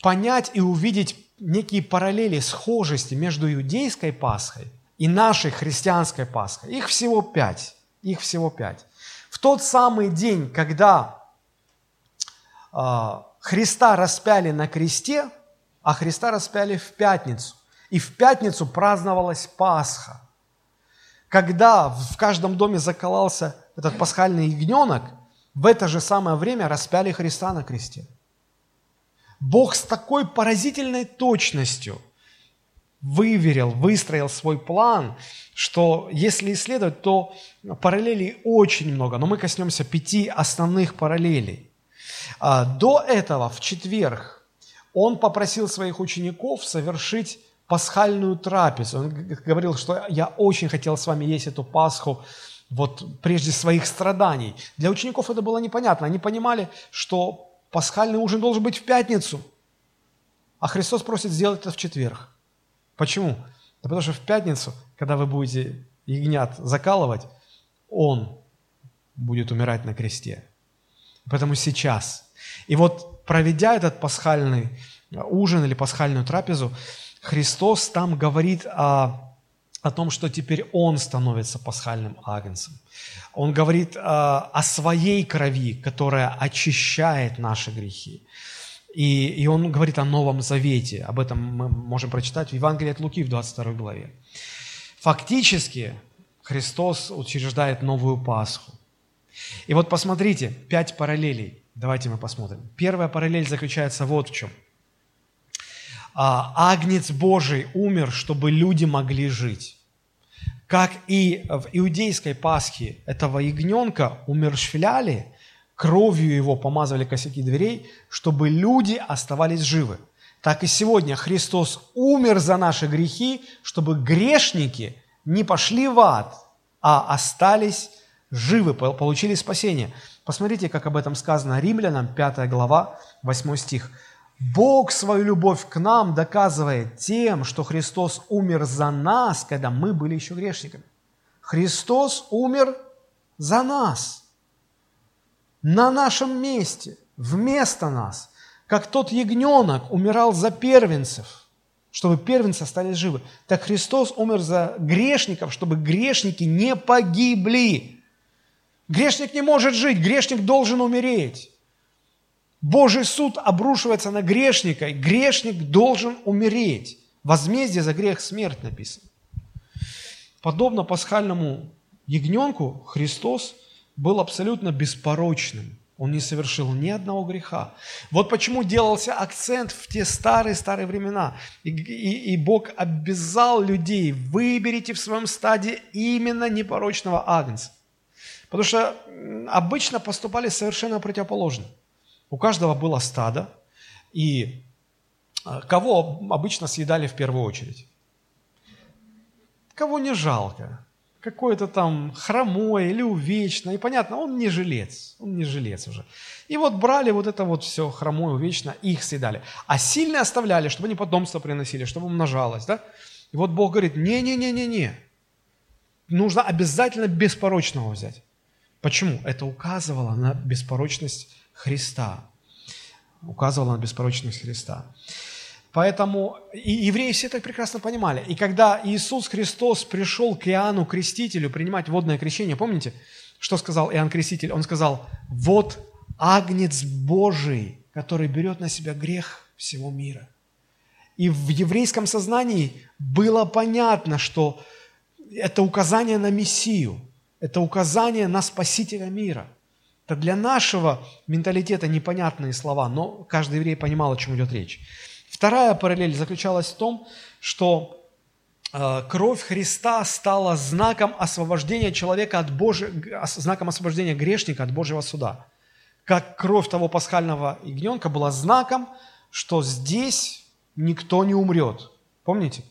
понять и увидеть некие параллели, схожести между иудейской Пасхой и нашей христианской Пасхой. Их всего пять. Их всего пять. В тот самый день, когда э, Христа распяли на кресте, а Христа распяли в пятницу. И в пятницу праздновалась Пасха. Когда в каждом доме заколался этот пасхальный ягненок, в это же самое время распяли Христа на кресте. Бог с такой поразительной точностью – выверил, выстроил свой план, что если исследовать, то параллелей очень много, но мы коснемся пяти основных параллелей. А, до этого, в четверг, он попросил своих учеников совершить пасхальную трапезу. Он говорил, что я очень хотел с вами есть эту Пасху, вот прежде своих страданий. Для учеников это было непонятно. Они понимали, что пасхальный ужин должен быть в пятницу, а Христос просит сделать это в четверг. Почему? Да потому что в пятницу, когда вы будете ягнят закалывать, он будет умирать на кресте. Поэтому сейчас. И вот проведя этот пасхальный ужин или пасхальную трапезу, Христос там говорит о, о том, что теперь Он становится пасхальным агнцем. Он говорит о, о своей крови, которая очищает наши грехи. И, и он говорит о Новом Завете. Об этом мы можем прочитать в Евангелии от Луки в 22 главе. Фактически Христос учреждает новую Пасху. И вот посмотрите, пять параллелей. Давайте мы посмотрим. Первая параллель заключается вот в чем. А, Агнец Божий умер, чтобы люди могли жить. Как и в иудейской Пасхе этого ягненка умершвляли, кровью его помазывали косяки дверей, чтобы люди оставались живы. Так и сегодня Христос умер за наши грехи, чтобы грешники не пошли в ад, а остались живы, получили спасение. Посмотрите, как об этом сказано Римлянам, 5 глава, 8 стих. Бог свою любовь к нам доказывает тем, что Христос умер за нас, когда мы были еще грешниками. Христос умер за нас, на нашем месте, вместо нас, как тот ягненок умирал за первенцев, чтобы первенцы остались живы. Так Христос умер за грешников, чтобы грешники не погибли. Грешник не может жить, грешник должен умереть. Божий суд обрушивается на грешника, и грешник должен умереть. Возмездие за грех – смерть написано. Подобно пасхальному ягненку, Христос был абсолютно беспорочным. Он не совершил ни одного греха. Вот почему делался акцент в те старые-старые времена. И, и, и Бог обязал людей, выберите в своем стаде именно непорочного агнца. Потому что обычно поступали совершенно противоположно. У каждого было стадо, и а, кого обычно съедали в первую очередь? Кого не жалко, какой-то там хромой или увечный, и понятно, он не жилец, он не жилец уже. И вот брали вот это вот все хромое, увечно, их съедали. А сильные оставляли, чтобы они потомство приносили, чтобы умножалось, да? И вот Бог говорит, не-не-не-не-не, нужно обязательно беспорочного взять. Почему? Это указывало на беспорочность Христа. Указывало на беспорочность Христа. Поэтому и евреи все это прекрасно понимали. И когда Иисус Христос пришел к Иоанну Крестителю принимать водное крещение, помните, что сказал Иоанн Креститель? Он сказал, вот Агнец Божий, который берет на себя грех всего мира. И в еврейском сознании было понятно, что это указание на Мессию, это указание на Спасителя мира. Это для нашего менталитета непонятные слова, но каждый еврей понимал, о чем идет речь. Вторая параллель заключалась в том, что э, кровь Христа стала знаком освобождения человека от Божьего, знаком освобождения грешника от Божьего суда. Как кровь того пасхального ягненка была знаком, что здесь никто не умрет. Помните?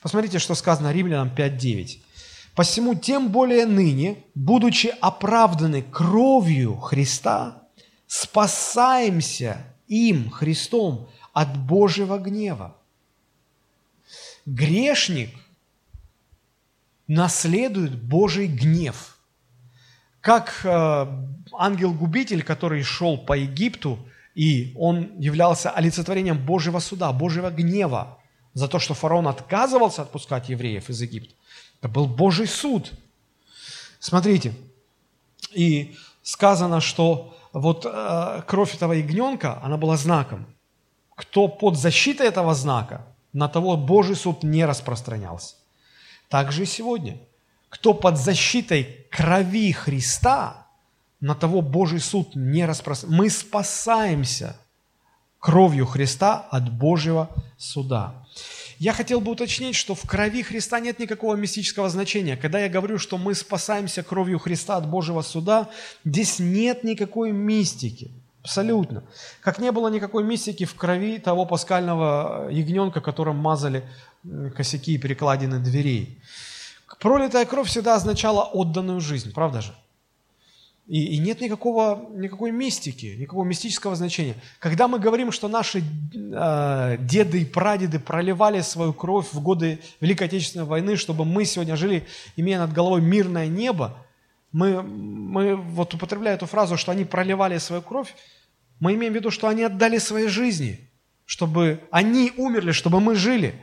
Посмотрите, что сказано Римлянам 5.9. Посему тем более ныне, будучи оправданы кровью Христа, спасаемся им, Христом, от Божьего гнева. Грешник наследует Божий гнев. Как э, ангел-губитель, который шел по Египту, и он являлся олицетворением Божьего суда, Божьего гнева за то, что фараон отказывался отпускать евреев из Египта. Это был Божий суд. Смотрите, и сказано, что вот э, кровь этого ягненка, она была знаком. Кто под защитой этого знака, на того Божий суд не распространялся. Так же и сегодня. Кто под защитой крови Христа, на того Божий суд не распространяется. Мы спасаемся кровью Христа от Божьего суда. Я хотел бы уточнить, что в крови Христа нет никакого мистического значения. Когда я говорю, что мы спасаемся кровью Христа от Божьего суда, здесь нет никакой мистики. Абсолютно. Как не было никакой мистики в крови того паскального ягненка, которым мазали косяки и перекладины дверей. Пролитая кровь всегда означала отданную жизнь, правда же? И, и нет никакого, никакой мистики, никакого мистического значения. Когда мы говорим, что наши э, деды и прадеды проливали свою кровь в годы Великой Отечественной войны, чтобы мы сегодня жили, имея над головой мирное небо, мы, мы вот употребляя эту фразу, что они проливали свою кровь, мы имеем в виду, что они отдали свои жизни, чтобы они умерли, чтобы мы жили.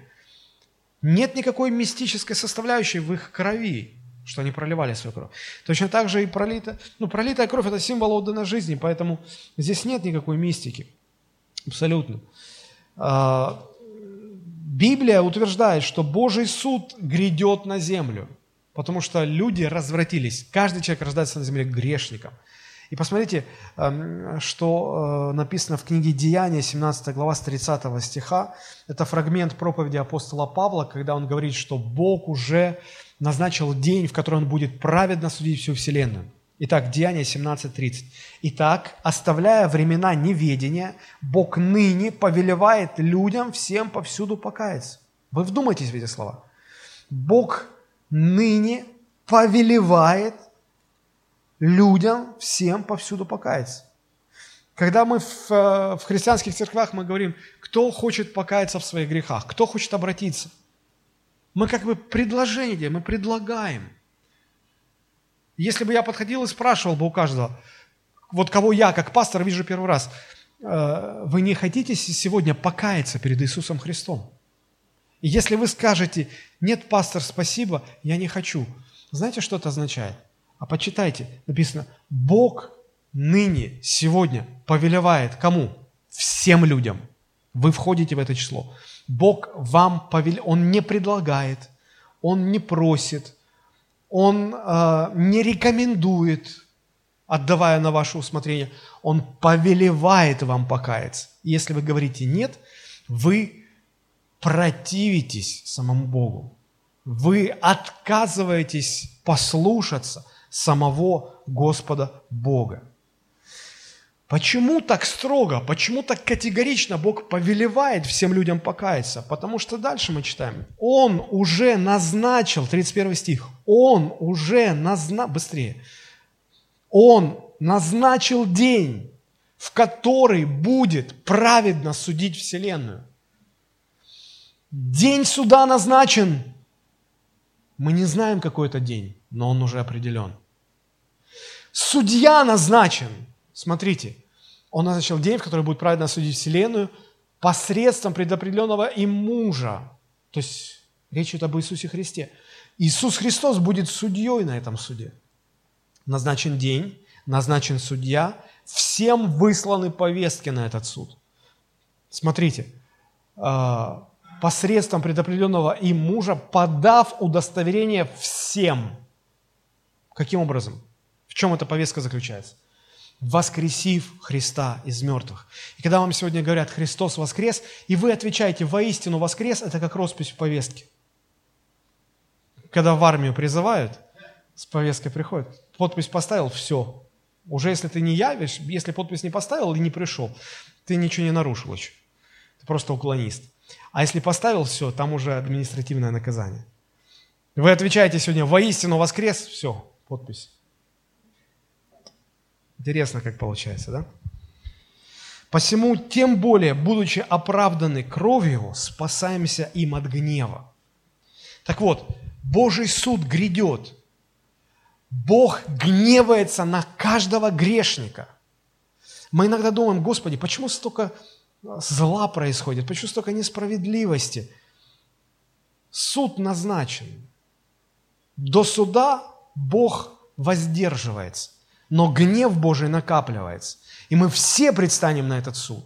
Нет никакой мистической составляющей в их крови что они проливали свою кровь. Точно так же и пролитая, ну, пролитая кровь – это символ отданной жизни, поэтому здесь нет никакой мистики. Абсолютно. А, Библия утверждает, что Божий суд грядет на землю, потому что люди развратились. Каждый человек рождается на земле грешником. И посмотрите, эм, что э, написано в книге Деяния, 17 глава, с 30 стиха. Это фрагмент проповеди апостола Павла, когда он говорит, что Бог уже назначил день, в который Он будет праведно судить всю вселенную. Итак, Деяние 17.30. Итак, оставляя времена неведения, Бог ныне повелевает людям всем повсюду покаяться. Вы вдумайтесь в эти слова. Бог ныне повелевает людям всем повсюду покаяться. Когда мы в, э, в христианских церквах мы говорим, кто хочет покаяться в своих грехах, кто хочет обратиться, мы как бы предложение мы предлагаем. Если бы я подходил и спрашивал бы у каждого, вот кого я, как пастор, вижу первый раз, «Э, вы не хотите сегодня покаяться перед Иисусом Христом? И если вы скажете, нет, пастор, спасибо, я не хочу, знаете, что это означает? А почитайте, написано, Бог ныне, сегодня повелевает кому? Всем людям. Вы входите в это число. Бог вам повелевает, Он не предлагает, Он не просит, Он э, не рекомендует, отдавая на ваше усмотрение. Он повелевает вам покаяться. Если вы говорите «нет», вы противитесь самому Богу. Вы отказываетесь послушаться самого Господа Бога. Почему так строго, почему так категорично Бог повелевает всем людям покаяться? Потому что дальше мы читаем. Он уже назначил, 31 стих, Он уже назначил, быстрее, Он назначил день, в который будет праведно судить Вселенную. День суда назначен. Мы не знаем, какой это день, но он уже определен. Судья назначен – Смотрите, он назначил день, в который будет праведно судить Вселенную посредством предопределенного им мужа. То есть речь идет об Иисусе Христе. Иисус Христос будет судьей на этом суде. Назначен день, назначен судья, всем высланы повестки на этот суд. Смотрите, а, посредством предопределенного им мужа, подав удостоверение всем. Каким образом? В чем эта повестка заключается? Воскресив Христа из мертвых. И когда вам сегодня говорят «Христос воскрес», и вы отвечаете «Воистину воскрес», это как роспись в повестке. Когда в армию призывают, с повесткой приходит, подпись поставил, все. Уже если ты не явишь, если подпись не поставил и не пришел, ты ничего не нарушил еще. Ты просто уклонист. А если поставил, все, там уже административное наказание. Вы отвечаете сегодня «Воистину воскрес», все, подпись. Интересно, как получается, да? Посему, тем более, будучи оправданы кровью, спасаемся им от гнева. Так вот, Божий суд грядет. Бог гневается на каждого грешника. Мы иногда думаем, Господи, почему столько зла происходит, почему столько несправедливости? Суд назначен. До суда Бог воздерживается но гнев Божий накапливается. И мы все предстанем на этот суд.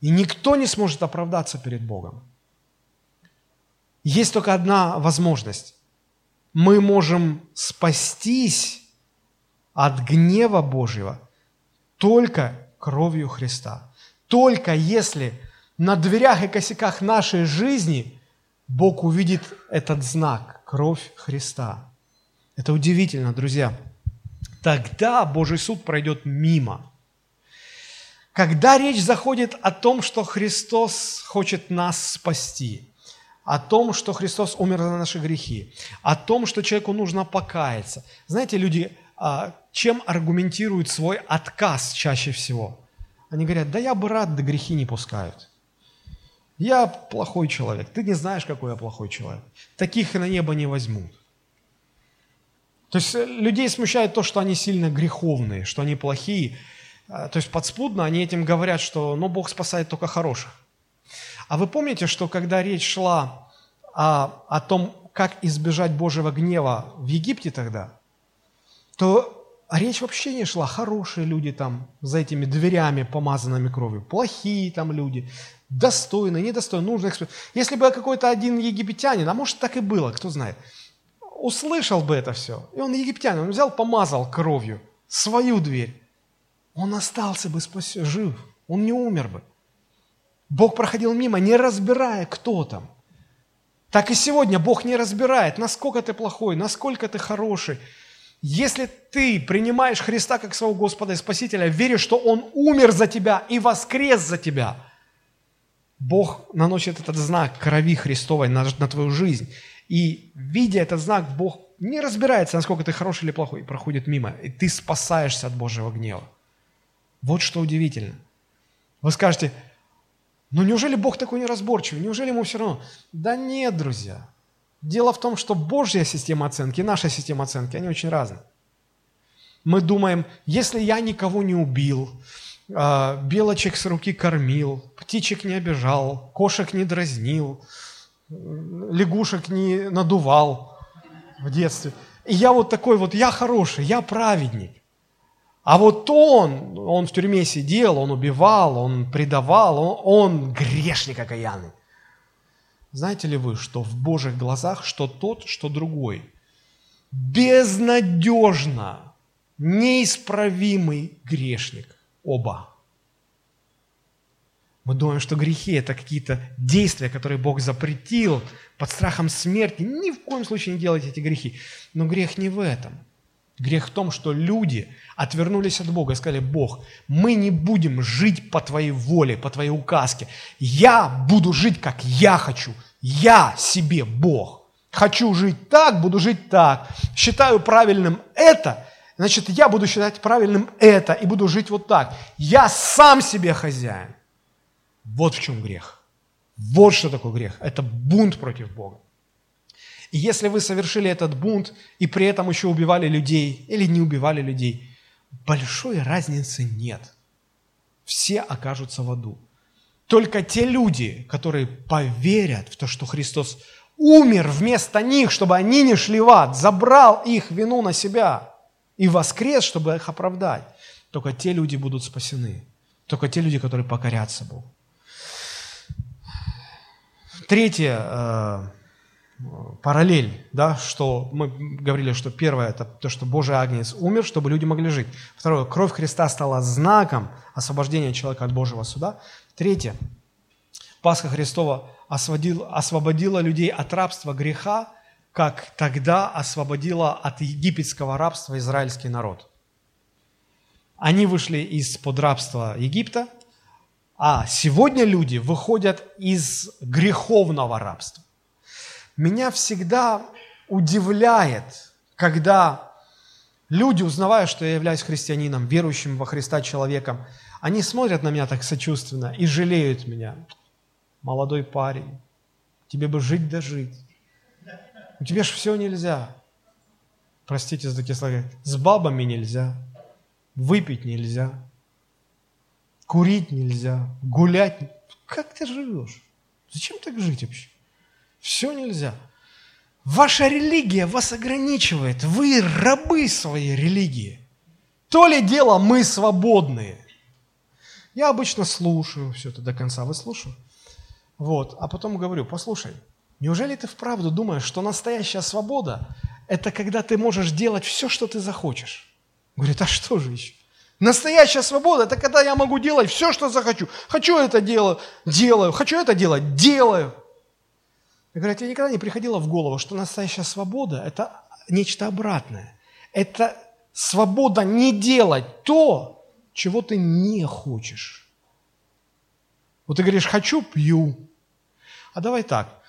И никто не сможет оправдаться перед Богом. Есть только одна возможность. Мы можем спастись от гнева Божьего только кровью Христа. Только если на дверях и косяках нашей жизни Бог увидит этот знак – кровь Христа – это удивительно, друзья. Тогда Божий суд пройдет мимо. Когда речь заходит о том, что Христос хочет нас спасти, о том, что Христос умер за наши грехи, о том, что человеку нужно покаяться. Знаете, люди а, чем аргументируют свой отказ чаще всего? Они говорят, да я бы рад, да грехи не пускают. Я плохой человек. Ты не знаешь, какой я плохой человек. Таких на небо не возьмут. То есть э, людей смущает то, что они сильно греховные, что они плохие. А, то есть подспудно они этим говорят, что ну, Бог спасает только хороших. А вы помните, что когда речь шла о, о том, как избежать Божьего гнева в Египте тогда, то речь вообще не шла, хорошие люди там за этими дверями, помазанными кровью, плохие там люди, достойные, недостойные, нужные. Если бы какой-то один египтянин, а может так и было, кто знает – услышал бы это все, и он египтянин, он взял, помазал кровью свою дверь, он остался бы спасен, жив, он не умер бы. Бог проходил мимо, не разбирая, кто там. Так и сегодня Бог не разбирает, насколько ты плохой, насколько ты хороший. Если ты принимаешь Христа как своего Господа и Спасителя, веришь, что Он умер за тебя и воскрес за тебя, Бог наносит этот знак крови Христовой на, на твою жизнь. И видя этот знак, Бог не разбирается, насколько ты хороший или плохой, проходит мимо. И ты спасаешься от Божьего гнева. Вот что удивительно. Вы скажете, ну неужели Бог такой неразборчивый? Неужели ему все равно? Да нет, друзья. Дело в том, что Божья система оценки и наша система оценки, они очень разные. Мы думаем, если я никого не убил, а, белочек с руки кормил, птичек не обижал, кошек не дразнил, лягушек не надувал в детстве. И я вот такой вот, я хороший, я праведник. А вот он, он в тюрьме сидел, он убивал, он предавал, он, он грешник окаянный. Знаете ли вы, что в Божьих глазах что тот, что другой безнадежно неисправимый грешник оба. Мы думаем, что грехи – это какие-то действия, которые Бог запретил под страхом смерти. Ни в коем случае не делайте эти грехи. Но грех не в этом. Грех в том, что люди отвернулись от Бога и сказали, Бог, мы не будем жить по Твоей воле, по Твоей указке. Я буду жить, как я хочу. Я себе Бог. Хочу жить так, буду жить так. Считаю правильным это, значит, я буду считать правильным это и буду жить вот так. Я сам себе хозяин. Вот в чем грех. Вот что такое грех. Это бунт против Бога. И если вы совершили этот бунт и при этом еще убивали людей или не убивали людей, большой разницы нет. Все окажутся в аду. Только те люди, которые поверят в то, что Христос умер вместо них, чтобы они не шли в ад, забрал их вину на себя и воскрес, чтобы их оправдать, только те люди будут спасены. Только те люди, которые покорятся Богу. Третье, э, параллель, да, что мы говорили, что первое – это то, что Божий Агнец умер, чтобы люди могли жить. Второе – кровь Христа стала знаком освобождения человека от Божьего суда. Третье – Пасха Христова освободила, освободила людей от рабства греха, как тогда освободила от египетского рабства израильский народ. Они вышли из-под рабства Египта, а сегодня люди выходят из греховного рабства. Меня всегда удивляет, когда люди, узнавая, что я являюсь христианином, верующим во Христа человеком, они смотрят на меня так сочувственно и жалеют меня. Молодой парень, тебе бы жить да жить. У тебя же все нельзя. Простите за такие слова. С бабами нельзя, выпить нельзя, курить нельзя, гулять. Как ты живешь? Зачем так жить вообще? Все нельзя. Ваша религия вас ограничивает. Вы рабы своей религии. То ли дело мы свободные. Я обычно слушаю все это до конца, выслушаю. Вот, а потом говорю, послушай, неужели ты вправду думаешь, что настоящая свобода – это когда ты можешь делать все, что ты захочешь? Говорит, а что же еще? Настоящая свобода – это когда я могу делать все, что захочу. Хочу это делаю, делаю. Хочу это делать, делаю. Я говорю, тебе никогда не приходило в голову, что настоящая свобода – это нечто обратное. Это свобода не делать то, чего ты не хочешь. Вот ты говоришь, хочу, пью. А давай так.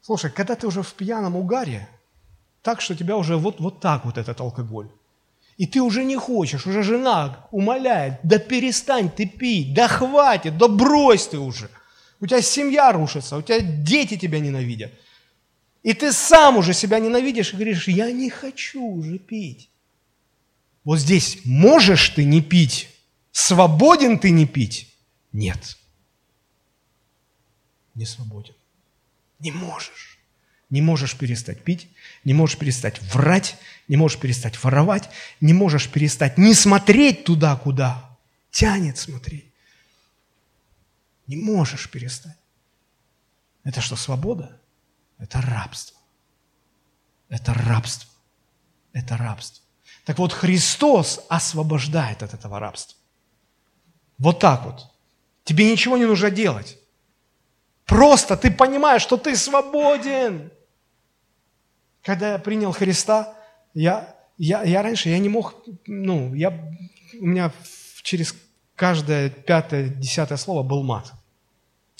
Слушай, когда ты уже в пьяном угаре, так, что тебя уже вот, вот так вот этот алкоголь, и ты уже не хочешь, уже жена умоляет, да перестань ты пить, да хватит, да брось ты уже. У тебя семья рушится, у тебя дети тебя ненавидят. И ты сам уже себя ненавидишь и говоришь, я не хочу уже пить. Вот здесь можешь ты не пить, свободен ты не пить? Нет. Не свободен. Не можешь. Не можешь перестать пить, не можешь перестать врать, не можешь перестать воровать, не можешь перестать не смотреть туда, куда тянет смотреть. Не можешь перестать. Это что, свобода? Это рабство. Это рабство. Это рабство. Так вот, Христос освобождает от этого рабства. Вот так вот. Тебе ничего не нужно делать. Просто ты понимаешь, что ты свободен. Когда я принял Христа, я, я, я раньше я не мог, ну, я, у меня через каждое пятое, десятое слово был мат.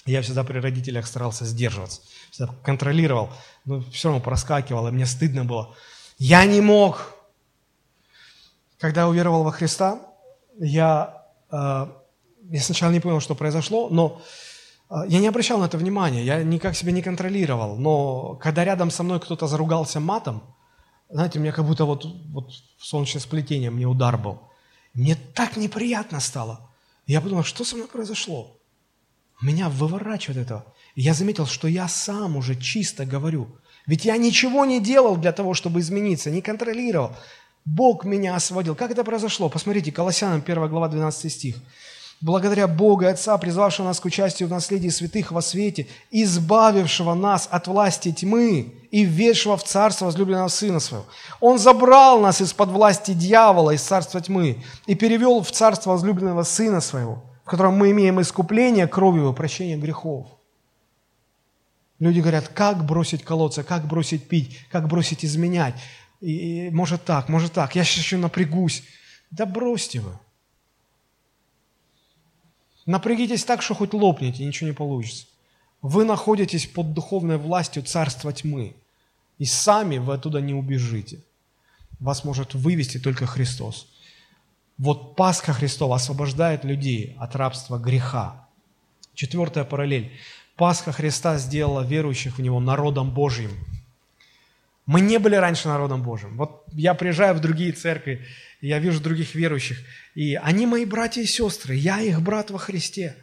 Я всегда при родителях старался сдерживаться, всегда контролировал, но все равно проскакивал, и мне стыдно было. Я не мог. Когда я уверовал во Христа, я, э, я сначала не понял, что произошло, но я не обращал на это внимания, я никак себя не контролировал. Но когда рядом со мной кто-то заругался матом, знаете, у меня как будто вот, вот солнечное сплетение мне удар был. Мне так неприятно стало. Я подумал, что со мной произошло? Меня выворачивает этого. Я заметил, что я сам уже чисто говорю. Ведь я ничего не делал для того, чтобы измениться, не контролировал. Бог меня освободил. Как это произошло? Посмотрите, Колоссянам 1 глава 12 стих. «Благодаря Богу и Отца, призвавшего нас к участию в наследии святых во свете, избавившего нас от власти тьмы и введшего в царство возлюбленного Сына Своего. Он забрал нас из-под власти дьявола, из царства тьмы, и перевел в царство возлюбленного Сына Своего, в котором мы имеем искупление кровью и прощение грехов. Люди говорят, как бросить колоться, как бросить пить, как бросить изменять. И, и, может так, может так, я сейчас еще напрягусь. Да бросьте вы. Напрягитесь так, что хоть лопнете, ничего не получится. Вы находитесь под духовной властью царства тьмы. И сами вы оттуда не убежите. Вас может вывести только Христос. Вот Пасха Христова освобождает людей от рабства греха. Четвертая параллель. Пасха Христа сделала верующих в Него народом Божьим. Мы не были раньше народом Божьим. Вот я приезжаю в другие церкви, я вижу других верующих, и они мои братья и сестры, я их брат во Христе.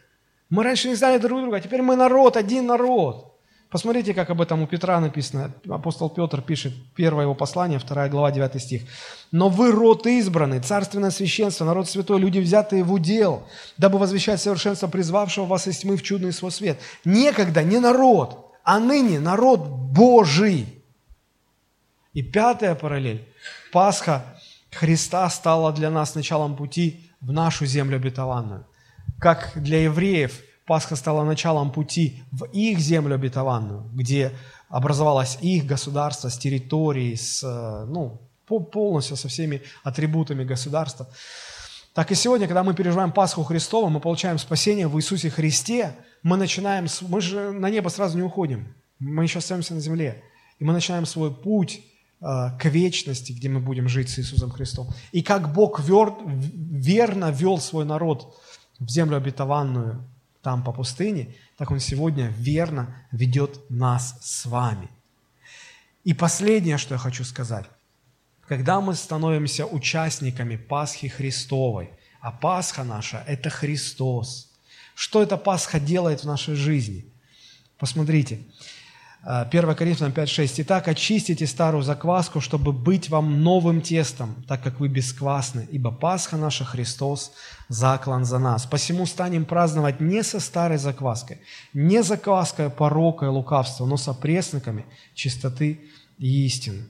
Мы раньше не знали друг друга, а теперь мы народ, один народ. Посмотрите, как об этом у Петра написано. Апостол Петр пишет, первое его послание, вторая глава, 9 стих. «Но вы род избранный, царственное священство, народ святой, люди, взятые в удел, дабы возвещать совершенство призвавшего вас из тьмы в чудный свой свет». Некогда не народ, а ныне народ Божий. И пятая параллель. Пасха Христа стала для нас началом пути в нашу землю обетованную. Как для евреев – Пасха стала началом пути в их землю обетованную, где образовалось их государство с территорией, с, э, ну, полностью со всеми атрибутами государства. Так и сегодня, когда мы переживаем Пасху Христову, мы получаем спасение в Иисусе Христе, мы начинаем, мы же на небо сразу не уходим, мы еще остаемся на земле, и мы начинаем свой путь к вечности, где мы будем жить с Иисусом Христом. И как Бог вер, верно вел свой народ в землю обетованную, там по пустыне, так Он сегодня верно ведет нас с вами. И последнее, что я хочу сказать. Когда мы становимся участниками Пасхи Христовой, а Пасха наша – это Христос. Что эта Пасха делает в нашей жизни? Посмотрите, 1 Коринфянам 5.6. «Итак, очистите старую закваску, чтобы быть вам новым тестом, так как вы бесквасны, ибо Пасха наша Христос заклан за нас. Посему станем праздновать не со старой закваской, не закваской порока и лукавства, но со пресноками чистоты и истины».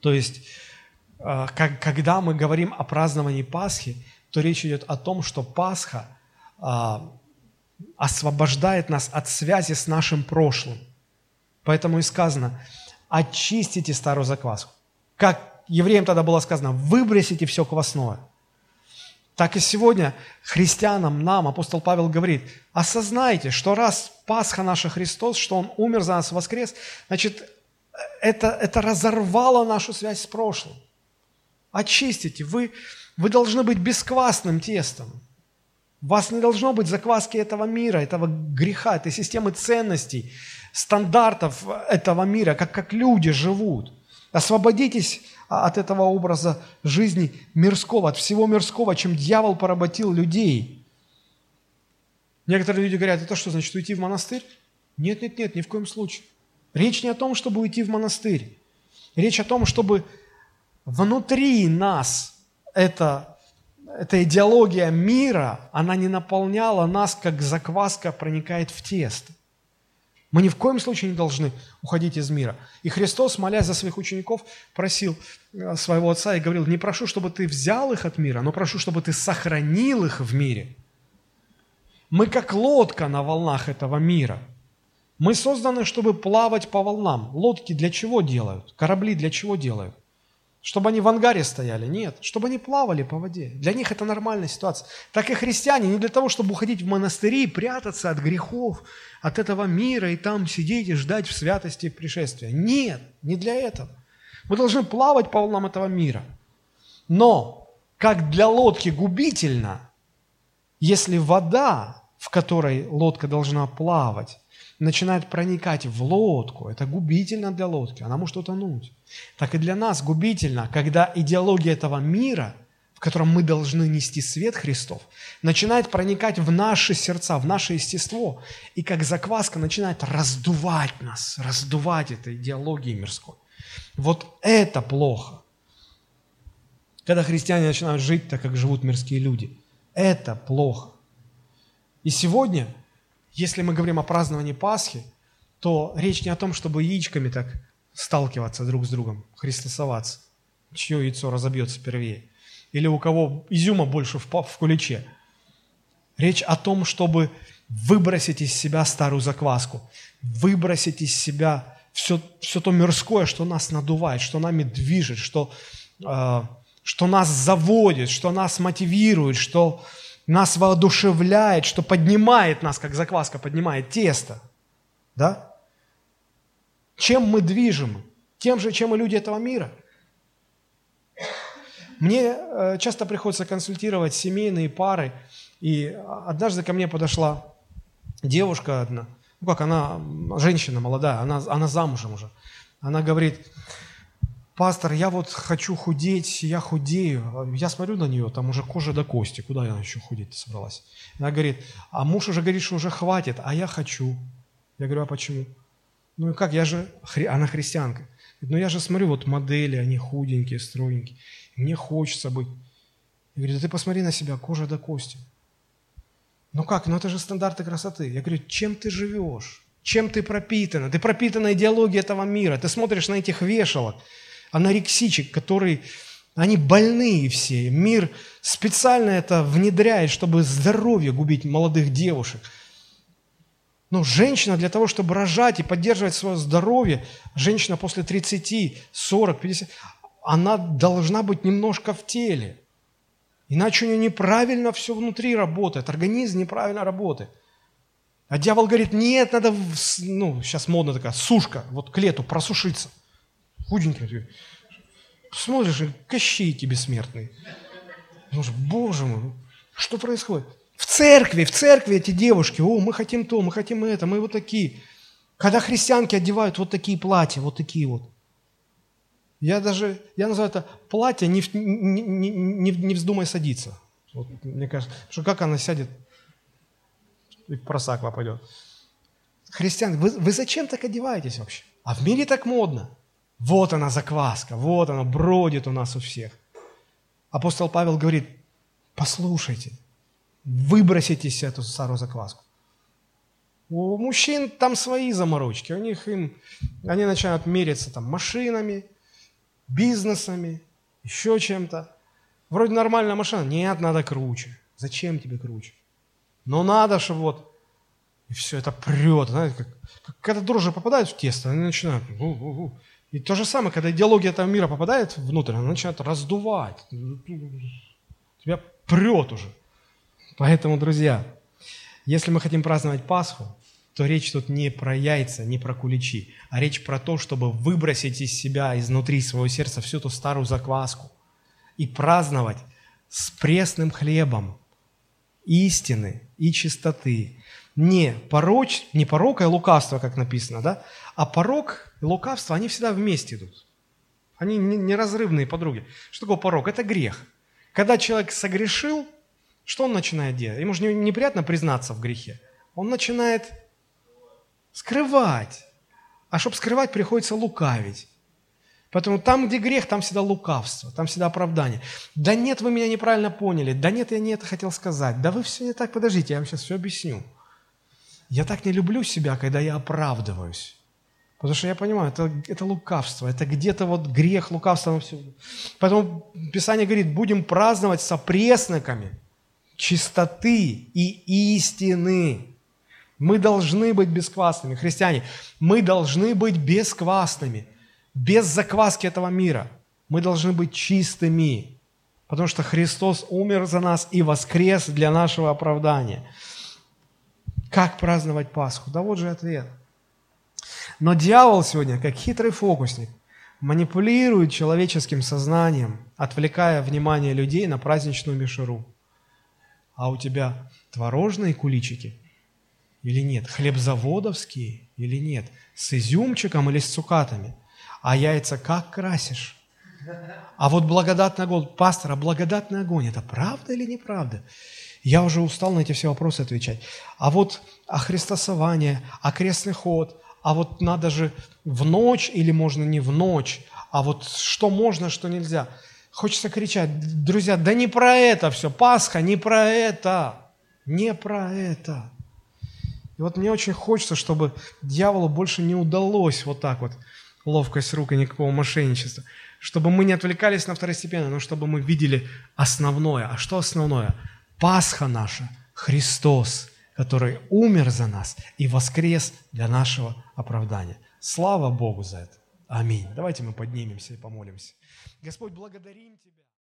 То есть, а, когда мы говорим о праздновании Пасхи, то речь идет о том, что Пасха а, освобождает нас от связи с нашим прошлым – Поэтому и сказано, очистите старую закваску. Как евреям тогда было сказано, выбросите все квасное. Так и сегодня христианам, нам, апостол Павел говорит, осознайте, что раз Пасха наша Христос, что Он умер за нас, воскрес, значит, это, это разорвало нашу связь с прошлым. Очистите. Вы, вы должны быть бесквасным тестом. Вас не должно быть закваски этого мира, этого греха, этой системы ценностей, стандартов этого мира, как, как люди живут. Освободитесь от этого образа жизни мирского, от всего мирского, чем дьявол поработил людей. Некоторые люди говорят, это что, значит уйти в монастырь? Нет, нет, нет, ни в коем случае. Речь не о том, чтобы уйти в монастырь. Речь о том, чтобы внутри нас эта, эта идеология мира, она не наполняла нас, как закваска проникает в тесто. Мы ни в коем случае не должны уходить из мира. И Христос, молясь за своих учеников, просил э, своего Отца и говорил, не прошу, чтобы ты взял их от мира, но прошу, чтобы ты сохранил их в мире. Мы как лодка на волнах этого мира. Мы созданы, чтобы плавать по волнам. Лодки для чего делают? Корабли для чего делают? Чтобы они в ангаре стояли, нет, чтобы они плавали по воде. Для них это нормальная ситуация. Так и христиане не для того, чтобы уходить в монастыри, прятаться от грехов, от этого мира и там сидеть и ждать в святости пришествия. Нет, не для этого. Мы должны плавать по волнам этого мира. Но, как для лодки губительно, если вода, в которой лодка должна плавать, начинает проникать в лодку, это губительно для лодки, она может утонуть. Так и для нас губительно, когда идеология этого мира, в котором мы должны нести свет Христов, начинает проникать в наши сердца, в наше естество, и как закваска начинает раздувать нас, раздувать этой идеологией мирской. Вот это плохо. Когда христиане начинают жить так, как живут мирские люди. Это плохо. И сегодня – если мы говорим о праздновании Пасхи, то речь не о том, чтобы яичками так сталкиваться друг с другом, христосоваться, чье яйцо разобьется первее, или у кого изюма больше в, в куличе. Речь о том, чтобы выбросить из себя старую закваску, выбросить из себя все, все то мирское, что нас надувает, что нами движет, что, э, что нас заводит, что нас мотивирует, что, нас воодушевляет, что поднимает нас, как закваска поднимает тесто. Да? Чем мы движем? Тем же, чем и люди этого мира. Мне э, часто приходится консультировать семейные пары, и однажды ко мне подошла девушка одна, ну как она, женщина молодая, она, она замужем уже. Она говорит, пастор, я вот хочу худеть, я худею. Я смотрю на нее, там уже кожа до кости, куда она еще худеть собралась? Она говорит, а муж уже говорит, что уже хватит, а я хочу. Я говорю, а почему? Ну и как, я же, она христианка. ну я же смотрю, вот модели, они худенькие, стройненькие. Мне хочется быть. Я говорю, да ты посмотри на себя, кожа до кости. Ну как, ну это же стандарты красоты. Я говорю, чем ты живешь? Чем ты пропитана? Ты пропитана идеологией этого мира. Ты смотришь на этих вешалок анорексичек, которые, они больные все. Мир специально это внедряет, чтобы здоровье губить молодых девушек. Но женщина для того, чтобы рожать и поддерживать свое здоровье, женщина после 30, 40, 50, она должна быть немножко в теле. Иначе у нее неправильно все внутри работает, организм неправильно работает. А дьявол говорит, нет, надо, ну, сейчас модно такая, сушка, вот к лету просушиться – худенький. Смотришь, кощейки бессмертные. Думаешь, боже мой, что происходит? В церкви, в церкви эти девушки, о, мы хотим то, мы хотим это, мы вот такие. Когда христианки одевают вот такие платья, вот такие вот. Я даже, я называю это платье, не, не, не, не, вздумай садиться. Вот, мне кажется, что как она сядет и в просаква пойдет. Христиан, вы, вы зачем так одеваетесь вообще? А в мире так модно. Вот она закваска, вот она бродит у нас у всех. Апостол Павел говорит, послушайте, выбросите эту старую закваску. У мужчин там свои заморочки, у них им, они начинают мериться там машинами, бизнесами, еще чем-то. Вроде нормальная машина, нет, надо круче. Зачем тебе круче? Но надо, чтобы вот, и все это прет, знаете, как, как когда дрожжи попадают в тесто, они начинают, у -у -у. И то же самое, когда идеология этого мира попадает внутрь, она начинает раздувать. Тебя прет уже. Поэтому, друзья, если мы хотим праздновать Пасху, то речь тут не про яйца, не про куличи, а речь про то, чтобы выбросить из себя, изнутри своего сердца всю эту старую закваску и праздновать с пресным хлебом истины и чистоты. Не, пороч, не порок, а лукавство, как написано, да? а порок и лукавство, они всегда вместе идут. Они неразрывные подруги. Что такое порог? Это грех. Когда человек согрешил, что он начинает делать? Ему же неприятно признаться в грехе. Он начинает скрывать. А чтобы скрывать, приходится лукавить. Поэтому там, где грех, там всегда лукавство, там всегда оправдание. Да нет, вы меня неправильно поняли. Да нет, я не это хотел сказать. Да вы все не так, подождите, я вам сейчас все объясню. Я так не люблю себя, когда я оправдываюсь. Потому что я понимаю, это, это лукавство, это где-то вот грех, лукавство. Все. Поэтому Писание говорит, будем праздновать со пресноками чистоты и истины. Мы должны быть бесквасными, христиане. Мы должны быть бесквасными, без закваски этого мира. Мы должны быть чистыми, потому что Христос умер за нас и воскрес для нашего оправдания. Как праздновать Пасху? Да вот же ответ. Но дьявол сегодня, как хитрый фокусник, манипулирует человеческим сознанием, отвлекая внимание людей на праздничную мишеру. А у тебя творожные куличики или нет? Хлебзаводовские или нет? С изюмчиком или с цукатами? А яйца как красишь? А вот благодатный огонь, пастора, благодатный огонь, это правда или неправда? Я уже устал на эти все вопросы отвечать. А вот а христосование, а крестный ход, а вот надо же в ночь или можно не в ночь, а вот что можно, что нельзя. Хочется кричать, друзья, да не про это все, Пасха не про это, не про это. И вот мне очень хочется, чтобы дьяволу больше не удалось вот так вот ловкость рук и никакого мошенничества, чтобы мы не отвлекались на второстепенное, но чтобы мы видели основное. А что основное? Пасха наша, Христос – который умер за нас и воскрес для нашего оправдания. Слава Богу за это. Аминь. Давайте мы поднимемся и помолимся. Господь, благодарим Тебя.